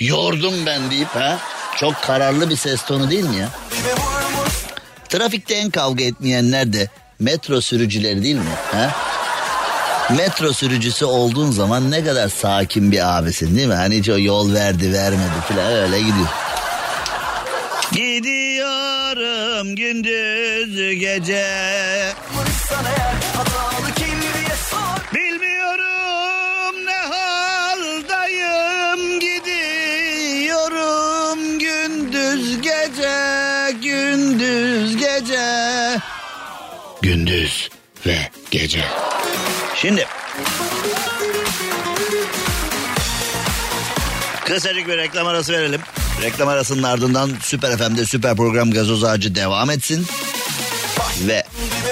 Speaker 3: yordum ben deyip ha? Çok kararlı bir ses tonu değil mi ya? Trafikte en kavga etmeyenler de metro sürücüleri değil mi? Ha? Metro sürücüsü olduğun zaman ne kadar sakin bir abisin değil mi? Hani hiç o yol verdi vermedi falan öyle gidiyor. Gidiyorum gündüz gece. Bilmiyorum ne haldayım gidiyorum gündüz gece gündüz gece gündüz ve gece. Şimdi kısacık bir reklam arası verelim. Reklam arasının ardından Süper FM'de Süper Program Gazoz Ağacı devam etsin. Ve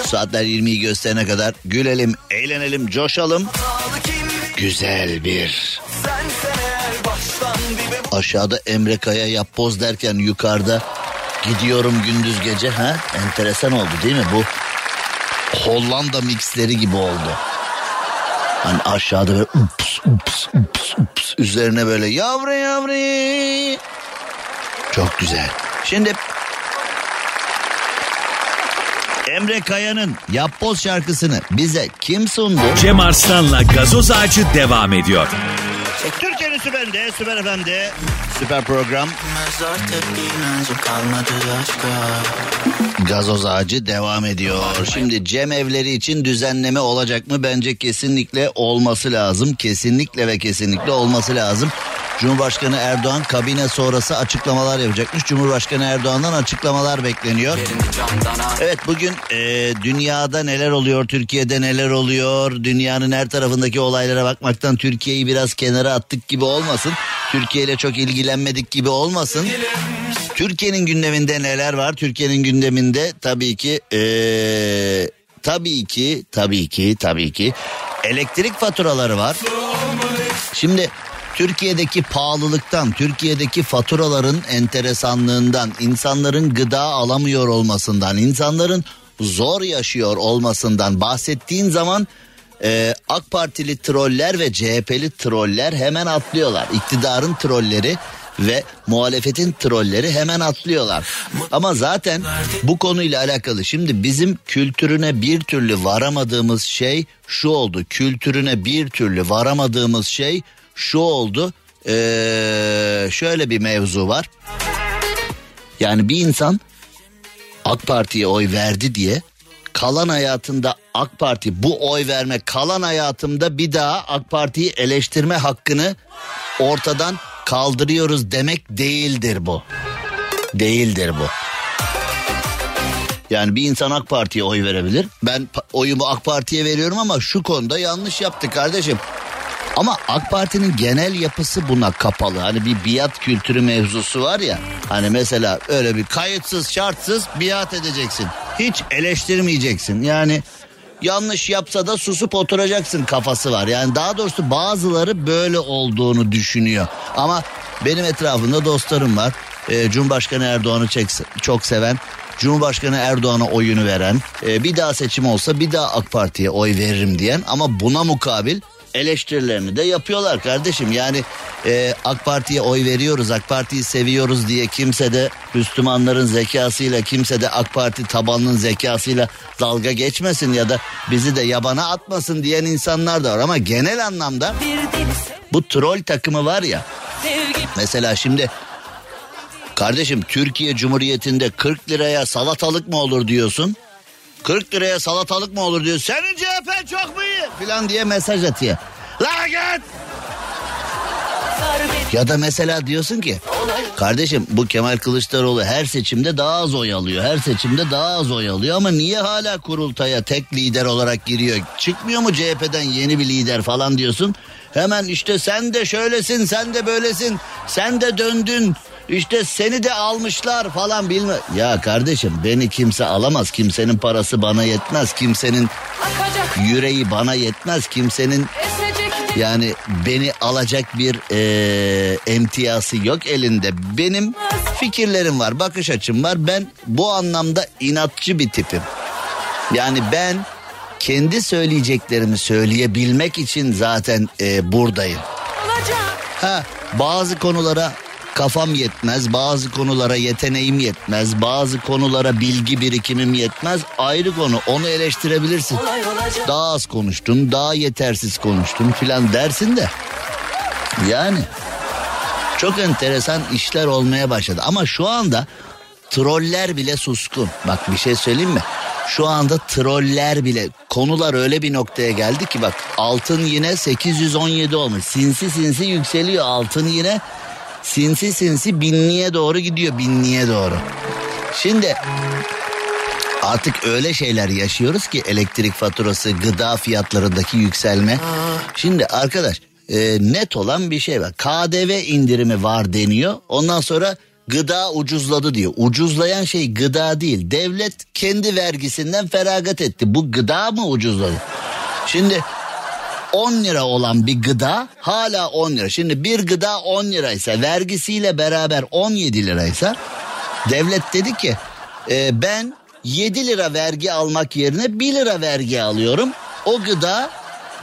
Speaker 3: saatler 20'yi gösterene kadar gülelim, eğlenelim, coşalım. Güzel bir aşağıda Emre Kaya yap poz derken yukarıda gidiyorum gündüz gece ha enteresan oldu değil mi bu Hollanda mixleri gibi oldu. Hani aşağıda böyle ups ups ups ups üzerine böyle yavru yavru. Çok güzel. Şimdi Emre Kaya'nın Yapboz şarkısını bize kim sundu?
Speaker 1: Cem Arslan'la gazoz ağacı devam ediyor.
Speaker 3: Türkiye'nin süperinde, süper FM'de, süper program. Gazoz ağacı devam ediyor. Şimdi Cem evleri için düzenleme olacak mı? Bence kesinlikle olması lazım. Kesinlikle ve kesinlikle olması lazım. Cumhurbaşkanı Erdoğan kabine sonrası açıklamalar yapacakmış. Cumhurbaşkanı Erdoğan'dan açıklamalar bekleniyor. Evet bugün e, dünyada neler oluyor, Türkiye'de neler oluyor, dünyanın her tarafındaki olaylara bakmaktan Türkiye'yi biraz kenara attık gibi olmasın. Türkiye ile çok ilgilenmedik gibi olmasın. Türkiye'nin gündeminde neler var? Türkiye'nin gündeminde tabii ki e, tabii ki tabii ki tabii ki elektrik faturaları var. Şimdi Türkiye'deki pahalılıktan, Türkiye'deki faturaların enteresanlığından, insanların gıda alamıyor olmasından, insanların zor yaşıyor olmasından bahsettiğin zaman e, AK Partili troller ve CHP'li troller hemen atlıyorlar. İktidarın trolleri ve muhalefetin trolleri hemen atlıyorlar. Ama zaten bu konuyla alakalı şimdi bizim kültürüne bir türlü varamadığımız şey şu oldu. Kültürüne bir türlü varamadığımız şey şu oldu. Ee, şöyle bir mevzu var. Yani bir insan AK Parti'ye oy verdi diye kalan hayatında AK Parti bu oy verme kalan hayatımda bir daha AK Parti'yi eleştirme hakkını ortadan kaldırıyoruz demek değildir bu. Değildir bu. Yani bir insan AK Parti'ye oy verebilir. Ben oyumu AK Parti'ye veriyorum ama şu konuda yanlış yaptı kardeşim. Ama AK Parti'nin genel yapısı buna kapalı. Hani bir biat kültürü mevzusu var ya. Hani mesela öyle bir kayıtsız şartsız biat edeceksin. Hiç eleştirmeyeceksin. Yani yanlış yapsa da susup oturacaksın kafası var. Yani daha doğrusu bazıları böyle olduğunu düşünüyor. Ama benim etrafımda dostlarım var. Ee, Cumhurbaşkanı Erdoğan'ı çok seven. Cumhurbaşkanı Erdoğan'a oyunu veren. e, bir daha seçim olsa bir daha AK Parti'ye oy veririm diyen. Ama buna mukabil eleştirilerini de yapıyorlar kardeşim. Yani e, AK Parti'ye oy veriyoruz, AK Parti'yi seviyoruz diye kimse de Müslümanların zekasıyla, kimse de AK Parti tabanının zekasıyla dalga geçmesin ya da bizi de yabana atmasın diyen insanlar da var. Ama genel anlamda bu troll takımı var ya. Mesela şimdi kardeşim Türkiye Cumhuriyeti'nde 40 liraya salatalık mı olur diyorsun? 40 liraya salatalık mı olur diyor. Senin CHP çok mu iyi? Filan diye mesaj atıyor. La git! Ya da mesela diyorsun ki kardeşim bu Kemal Kılıçdaroğlu her seçimde daha az oy alıyor. Her seçimde daha az oy alıyor ama niye hala kurultaya tek lider olarak giriyor? Çıkmıyor mu CHP'den yeni bir lider falan diyorsun. Hemen işte sen de şöylesin sen de böylesin sen de döndün işte seni de almışlar falan bilme. Ya kardeşim beni kimse alamaz kimsenin parası bana yetmez kimsenin yüreği bana yetmez kimsenin yani beni alacak bir eee emtiyası yok elinde. Benim fikirlerim var, bakış açım var. Ben bu anlamda inatçı bir tipim. Yani ben kendi söyleyeceklerimi söyleyebilmek için zaten eee, buradayım. Ha, bazı konulara kafam yetmez, bazı konulara yeteneğim yetmez, bazı konulara bilgi birikimim yetmez. Ayrı konu, onu eleştirebilirsin. Daha az konuştun, daha yetersiz konuştun filan dersin de. Yani çok enteresan işler olmaya başladı. Ama şu anda troller bile suskun. Bak bir şey söyleyeyim mi? Şu anda troller bile konular öyle bir noktaya geldi ki bak altın yine 817 olmuş. Sinsi sinsi yükseliyor altın yine sinsi sinsi binliğe doğru gidiyor binliğe doğru. Şimdi artık öyle şeyler yaşıyoruz ki elektrik faturası, gıda fiyatlarındaki yükselme. Şimdi arkadaş e, net olan bir şey var. KDV indirimi var deniyor. Ondan sonra gıda ucuzladı diyor. Ucuzlayan şey gıda değil. Devlet kendi vergisinden feragat etti. Bu gıda mı ucuzladı? Şimdi 10 lira olan bir gıda hala 10 lira. Şimdi bir gıda 10 liraysa vergisiyle beraber 17 liraysa devlet dedi ki e, ben 7 lira vergi almak yerine 1 lira vergi alıyorum. O gıda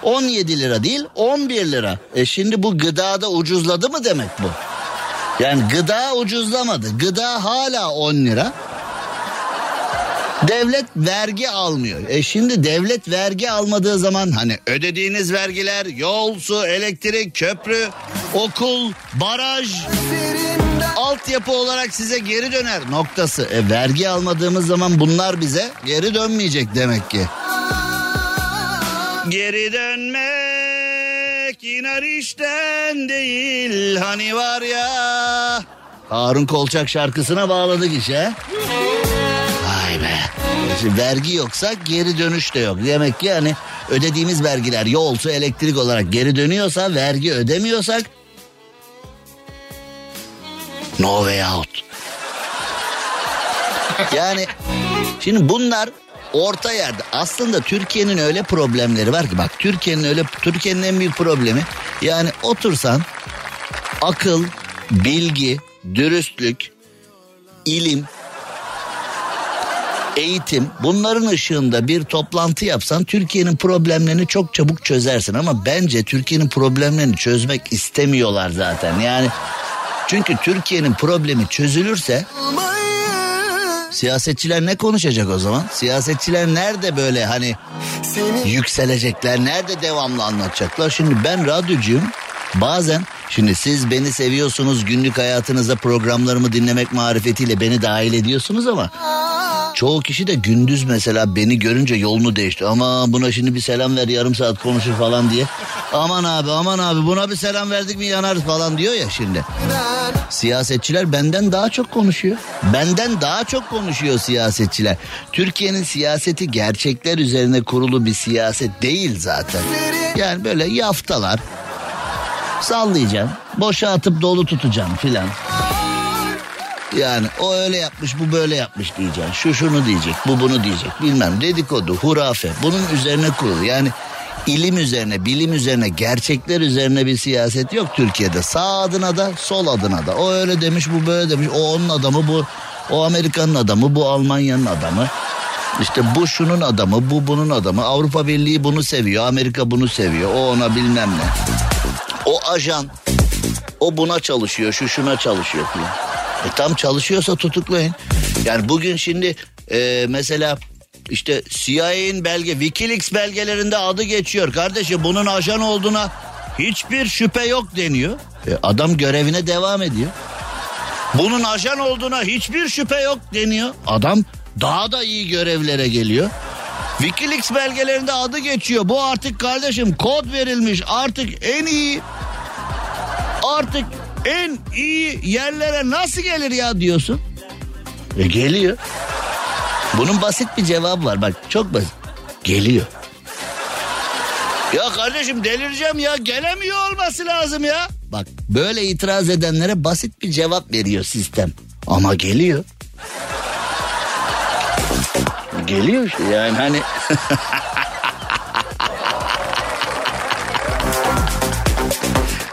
Speaker 3: 17 lira değil 11 lira. E şimdi bu gıdada ucuzladı mı demek bu? Yani gıda ucuzlamadı. Gıda hala 10 lira. Devlet vergi almıyor. E şimdi devlet vergi almadığı zaman hani ödediğiniz vergiler yol, su, elektrik, köprü, okul, baraj, altyapı olarak size geri döner noktası. E vergi almadığımız zaman bunlar bize geri dönmeyecek demek ki. Geri dönmek iner işten değil hani var ya. Harun Kolçak şarkısına bağladık işe. Be. Vergi yoksa geri dönüş de yok. Demek ki yani ödediğimiz vergiler yol, su, elektrik olarak geri dönüyorsa vergi ödemiyorsak no way out. Yani şimdi bunlar orta yerde. Aslında Türkiye'nin öyle problemleri var ki bak Türkiye'nin öyle Türkiye'nin en büyük problemi yani otursan akıl, bilgi, dürüstlük, ilim, eğitim bunların ışığında bir toplantı yapsan Türkiye'nin problemlerini çok çabuk çözersin ama bence Türkiye'nin problemlerini çözmek istemiyorlar zaten. Yani çünkü Türkiye'nin problemi çözülürse siyasetçiler ne konuşacak o zaman? Siyasetçiler nerede böyle hani yükselecekler? Nerede devamlı anlatacaklar? Şimdi ben radyocuyum. Bazen şimdi siz beni seviyorsunuz günlük hayatınıza programlarımı dinlemek marifetiyle beni dahil ediyorsunuz ama çoğu kişi de gündüz mesela beni görünce yolunu değişti. Ama buna şimdi bir selam ver yarım saat konuşur falan diye. Aman abi aman abi buna bir selam verdik mi yanarız falan diyor ya şimdi. Siyasetçiler benden daha çok konuşuyor. Benden daha çok konuşuyor siyasetçiler. Türkiye'nin siyaseti gerçekler üzerine kurulu bir siyaset değil zaten. Yani böyle yaftalar, sallayacaksın. Boşa atıp dolu tutacaksın filan. Yani o öyle yapmış bu böyle yapmış diyeceksin. Şu şunu diyecek bu bunu diyecek. Bilmem dedikodu hurafe bunun üzerine kurulu. Yani ilim üzerine bilim üzerine gerçekler üzerine bir siyaset yok Türkiye'de. Sağ adına da sol adına da. O öyle demiş bu böyle demiş. O onun adamı bu o Amerika'nın adamı bu Almanya'nın adamı. İşte bu şunun adamı bu bunun adamı. Avrupa Birliği bunu seviyor Amerika bunu seviyor. O ona bilmem ne. O ajan o buna çalışıyor şu şuna çalışıyor filan. E tam çalışıyorsa tutuklayın. Yani bugün şimdi e, mesela işte CIA'nin belge Wikileaks belgelerinde adı geçiyor. Kardeşim bunun ajan olduğuna hiçbir şüphe yok deniyor. E, adam görevine devam ediyor. Bunun ajan olduğuna hiçbir şüphe yok deniyor. Adam daha da iyi görevlere geliyor. Wikileaks belgelerinde adı geçiyor. Bu artık kardeşim kod verilmiş. Artık en iyi artık en iyi yerlere nasıl gelir ya diyorsun. E geliyor. Bunun basit bir cevabı var bak çok basit. Geliyor. Ya kardeşim delireceğim ya gelemiyor olması lazım ya. Bak böyle itiraz edenlere basit bir cevap veriyor sistem. Ama geliyor. Geliyor işte yani hani.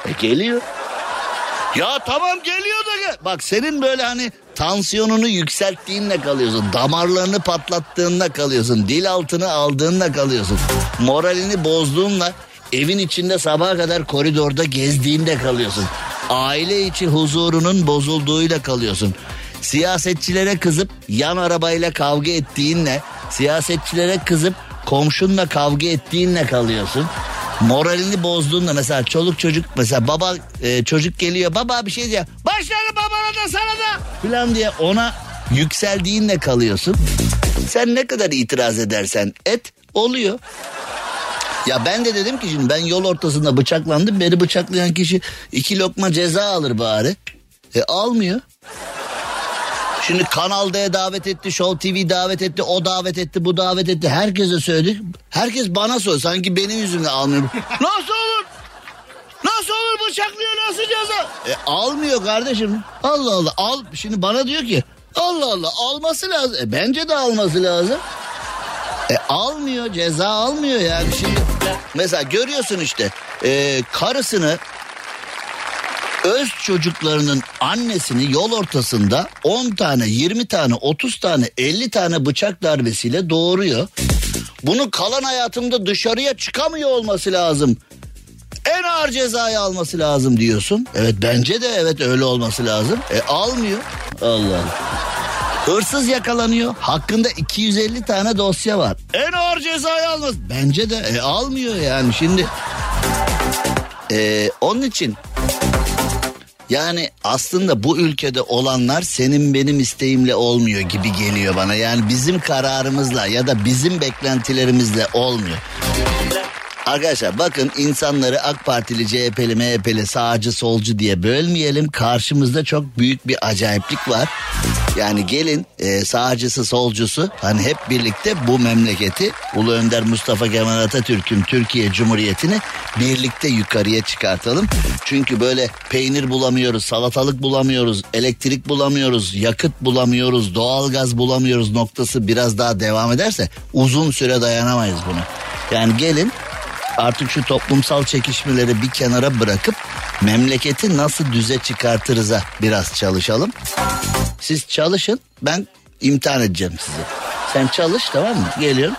Speaker 3: E, geliyor. Ya tamam geliyor da gel. Bak senin böyle hani tansiyonunu yükselttiğinle kalıyorsun. Damarlarını patlattığınla kalıyorsun. Dil altını aldığınla kalıyorsun. Moralini bozduğunla evin içinde sabaha kadar koridorda gezdiğinde kalıyorsun. Aile içi huzurunun bozulduğuyla kalıyorsun. Siyasetçilere kızıp yan arabayla kavga ettiğinle, siyasetçilere kızıp komşunla kavga ettiğinle kalıyorsun. Moralini bozduğunda mesela çoluk çocuk mesela baba e, çocuk geliyor baba bir şey diyor. Başladı babana da sana da falan diye ona yükseldiğinle kalıyorsun. Sen ne kadar itiraz edersen et oluyor. Ya ben de dedim ki şimdi ben yol ortasında bıçaklandım. Beni bıçaklayan kişi iki lokma ceza alır bari. E almıyor. Şimdi Kanal D davet etti, Show TV davet etti, o davet etti, bu davet etti. Herkese söyledi. Herkes bana soruyor. Sanki benim yüzümden almıyor. nasıl olur? Nasıl olur bıçaklıyor nasıl ceza? E, almıyor kardeşim. Allah Allah al. Şimdi bana diyor ki Allah Allah alması lazım. E, bence de alması lazım. E, almıyor ceza almıyor yani şimdi. Mesela görüyorsun işte e, karısını öz çocuklarının annesini yol ortasında 10 tane, 20 tane, 30 tane, 50 tane bıçak darbesiyle doğuruyor. Bunu kalan hayatımda dışarıya çıkamıyor olması lazım. En ağır cezayı alması lazım diyorsun. Evet bence de evet öyle olması lazım. E almıyor. Allah Allah. Hırsız yakalanıyor. Hakkında 250 tane dosya var. En ağır cezayı almaz. Bence de e, almıyor yani şimdi. E, onun için yani aslında bu ülkede olanlar senin benim isteğimle olmuyor gibi geliyor bana. Yani bizim kararımızla ya da bizim beklentilerimizle olmuyor. Arkadaşlar bakın insanları AK Partili, CHP'li, MHP'li, sağcı, solcu diye bölmeyelim. Karşımızda çok büyük bir acayiplik var. Yani gelin e, sağcısı, solcusu hani hep birlikte bu memleketi Ulu Önder Mustafa Kemal Atatürk'ün Türkiye Cumhuriyeti'ni birlikte yukarıya çıkartalım. Çünkü böyle peynir bulamıyoruz, salatalık bulamıyoruz, elektrik bulamıyoruz, yakıt bulamıyoruz, doğalgaz bulamıyoruz noktası biraz daha devam ederse uzun süre dayanamayız buna. Yani gelin artık şu toplumsal çekişmeleri bir kenara bırakıp memleketi nasıl düze çıkartırıza biraz çalışalım. Siz çalışın ben imtihan edeceğim sizi. Sen çalış tamam mı? Geliyorum.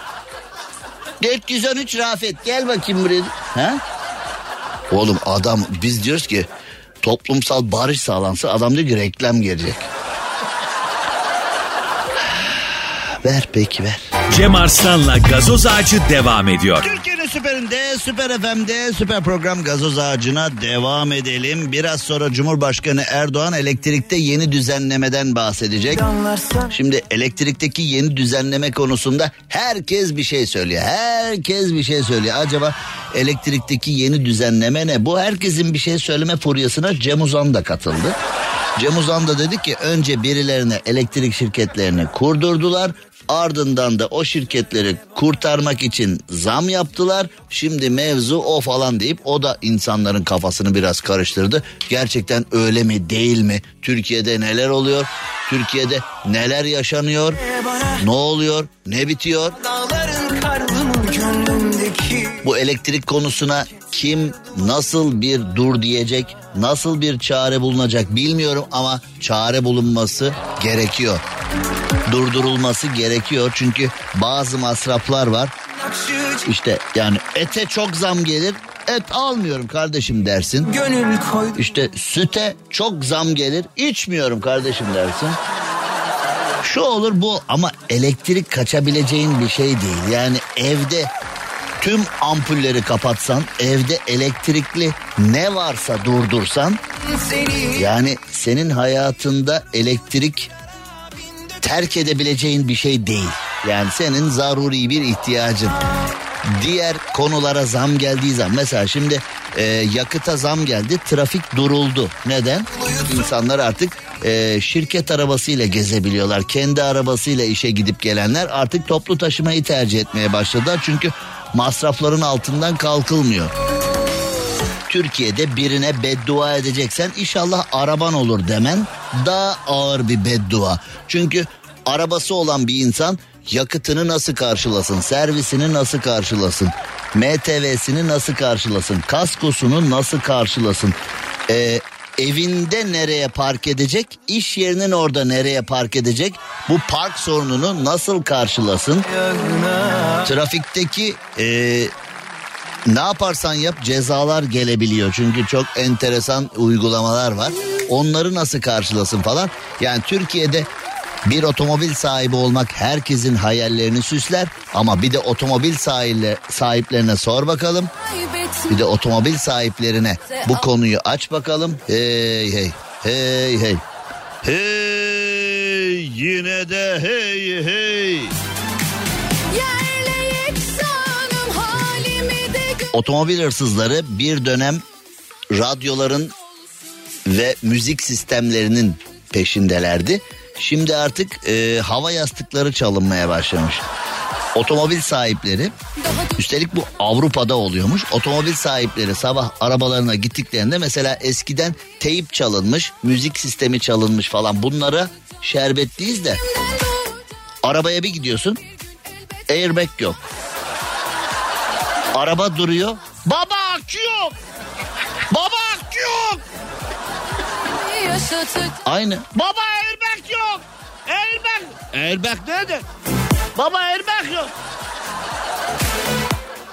Speaker 3: 413 Rafet gel bakayım buraya. Ha? Oğlum adam biz diyoruz ki toplumsal barış sağlansa adam diyor ki reklam gelecek. ver peki ver.
Speaker 1: Cem Arslan'la gazoz ağacı devam ediyor.
Speaker 3: Türkiye'nin süperinde, süper FM'de, süper program gazoz ağacına devam edelim. Biraz sonra Cumhurbaşkanı Erdoğan elektrikte yeni düzenlemeden bahsedecek. Şimdi elektrikteki yeni düzenleme konusunda herkes bir şey söylüyor. Herkes bir şey söylüyor. Acaba elektrikteki yeni düzenleme ne? Bu herkesin bir şey söyleme furyasına Cem Uzan da katıldı. Cem Uzan da dedi ki önce birilerine elektrik şirketlerini kurdurdular. Ardından da o şirketleri kurtarmak için zam yaptılar. Şimdi mevzu o falan deyip o da insanların kafasını biraz karıştırdı. Gerçekten öyle mi değil mi? Türkiye'de neler oluyor? Türkiye'de neler yaşanıyor? Ne oluyor? Ne bitiyor?
Speaker 6: Dağların karlı mı gönlümdeki
Speaker 3: Bu elektrik konusuna kim nasıl bir dur diyecek, nasıl bir çare bulunacak bilmiyorum ama çare bulunması gerekiyor. Durdurulması gerekiyor çünkü bazı masraflar var. İşte yani ete çok zam gelir. Et almıyorum kardeşim dersin.
Speaker 6: gönül koydu.
Speaker 3: İşte süte çok zam gelir. içmiyorum kardeşim dersin. Şu olur bu ama elektrik kaçabileceğin bir şey değil. Yani evde tüm ampulleri kapatsan, evde elektrikli ne varsa durdursan yani senin hayatında elektrik terk edebileceğin bir şey değil. Yani senin zaruri bir ihtiyacın. Diğer konulara zam geldiği zaman mesela şimdi e, yakıta zam geldi. Trafik duruldu. Neden? İnsanlar artık e, şirket arabasıyla gezebiliyorlar. Kendi arabasıyla işe gidip gelenler artık toplu taşımayı tercih etmeye başladılar. Çünkü masrafların altından kalkılmıyor. Türkiye'de birine beddua edeceksen inşallah araban olur demen daha ağır bir beddua. Çünkü arabası olan bir insan yakıtını nasıl karşılasın, servisini nasıl karşılasın, MTV'sini nasıl karşılasın, kaskosunu nasıl karşılasın, Ee, evinde nereye park edecek, iş yerinin orada nereye park edecek, bu park sorununu nasıl karşılasın, trafikteki ee, ne yaparsan yap cezalar gelebiliyor. Çünkü çok enteresan uygulamalar var. Onları nasıl karşılasın falan. Yani Türkiye'de bir otomobil sahibi olmak herkesin hayallerini süsler. Ama bir de otomobil sahiple, sahiplerine sor bakalım. Bir de otomobil sahiplerine bu konuyu aç bakalım. Hey hey hey hey. Hey yine de hey hey. Otomobil hırsızları bir dönem radyoların ve müzik sistemlerinin peşindelerdi. Şimdi artık e, hava yastıkları çalınmaya başlamış. Otomobil sahipleri üstelik bu Avrupa'da oluyormuş. Otomobil sahipleri sabah arabalarına gittiklerinde mesela eskiden teyip çalınmış, müzik sistemi çalınmış falan bunlara şerbetliyiz de. Arabaya bir gidiyorsun airbag yok. Araba duruyor. Baba akü yok. Baba akü yok. Aynı. Baba airbag yok. Airbag. Airbag nerede? Baba airbag yok.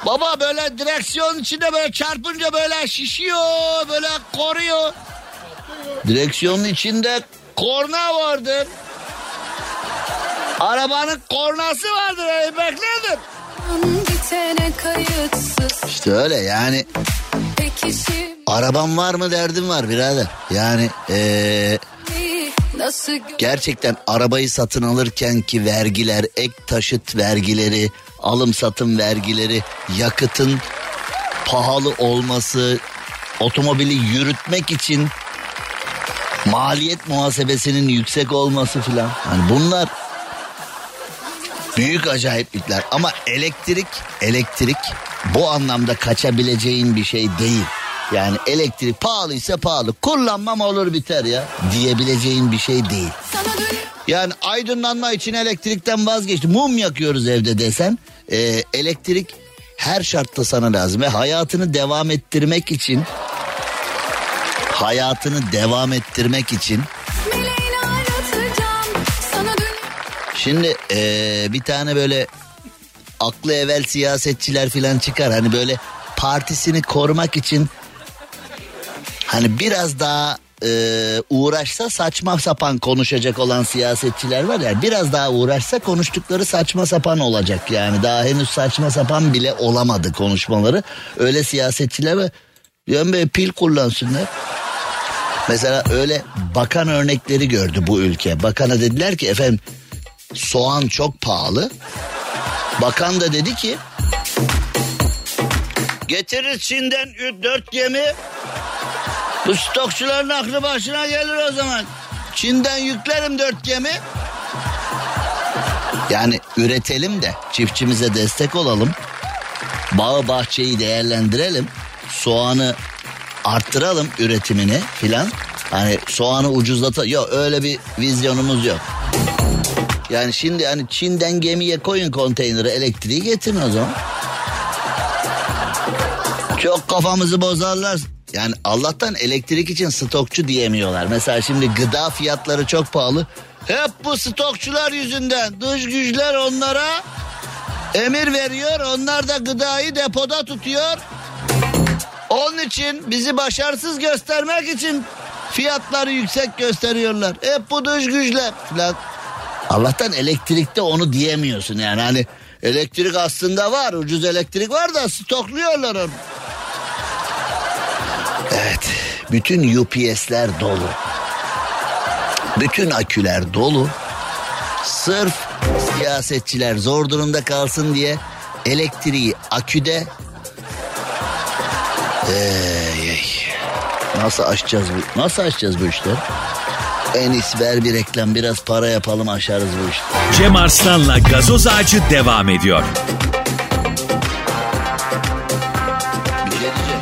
Speaker 3: Baba böyle direksiyon içinde böyle çarpınca böyle şişiyor, böyle koruyor. Direksiyonun içinde korna vardır. Arabanın kornası vardır, airbag nedir? İşte öyle yani arabam var mı derdim var birader. Yani
Speaker 5: gö-
Speaker 3: gerçekten arabayı satın alırken ki vergiler, ek taşıt vergileri, alım satım vergileri, yakıtın pahalı olması, otomobili yürütmek için maliyet muhasebesinin yüksek olması filan. Hani bunlar büyük acayiplikler ama elektrik elektrik bu anlamda kaçabileceğin bir şey değil. Yani elektrik pahalıysa pahalı kullanmam olur biter ya diyebileceğin bir şey değil. Yani aydınlanma için elektrikten vazgeçtim. Mum yakıyoruz evde desen e, elektrik her şartta sana lazım ve hayatını devam ettirmek için hayatını devam ettirmek için Şimdi eee, bir tane böyle aklı evvel siyasetçiler filan çıkar. Hani böyle partisini korumak için hani biraz daha eee, uğraşsa saçma sapan konuşacak olan siyasetçiler var ya biraz daha uğraşsa konuştukları saçma sapan olacak. Yani daha henüz saçma sapan bile olamadı konuşmaları. Öyle siyasetçiler var. Yani böyle pil kullansınlar. Mesela öyle bakan örnekleri gördü bu ülke. Bakana dediler ki efendim soğan çok pahalı. Bakan da dedi ki getirir Çin'den 4 gemi bu stokçuların aklı başına gelir o zaman. Çin'den yüklerim 4 gemi. Yani üretelim de çiftçimize destek olalım. Bağı bahçeyi değerlendirelim. Soğanı arttıralım üretimini filan. Hani soğanı ucuzlata... Yok öyle bir vizyonumuz yok. Yani şimdi hani Çin'den gemiye koyun konteyneri elektriği getirin o zaman. Çok kafamızı bozarlar. Yani Allah'tan elektrik için stokçu diyemiyorlar. Mesela şimdi gıda fiyatları çok pahalı. Hep bu stokçular yüzünden dış güçler onlara emir veriyor. Onlar da gıdayı depoda tutuyor. Onun için bizi başarısız göstermek için fiyatları yüksek gösteriyorlar. Hep bu dış güçler falan. Allah'tan elektrikte onu diyemiyorsun yani hani elektrik aslında var ucuz elektrik var da stokluyorlar onu. Evet bütün UPS'ler dolu. Bütün aküler dolu. Sırf siyasetçiler zor durumda kalsın diye elektriği aküde ey. Nasıl açacağız bu? Nasıl açacağız bu işleri? En iyisi ver bir reklam biraz para yapalım aşarız bu işi.
Speaker 1: Cem Arslan'la gazoz ağacı devam ediyor.
Speaker 3: Bir şey diyeceğim.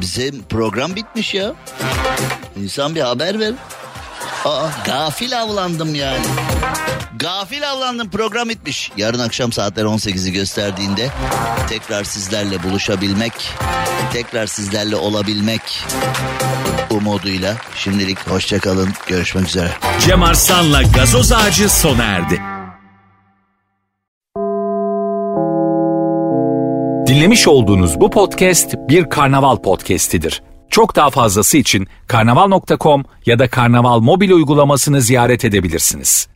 Speaker 3: Bizim program bitmiş ya. İnsan bir haber ver. Aa, gafil avlandım yani. Gafil avlandım program bitmiş. Yarın akşam saatler 18'i gösterdiğinde tekrar sizlerle buluşabilmek, tekrar sizlerle olabilmek umuduyla şimdilik hoşçakalın. Görüşmek üzere.
Speaker 1: Cem Arslan'la gazoz ağacı sona erdi. Dinlemiş olduğunuz bu podcast bir karnaval podcastidir. Çok daha fazlası için karnaval.com ya da karnaval mobil uygulamasını ziyaret edebilirsiniz.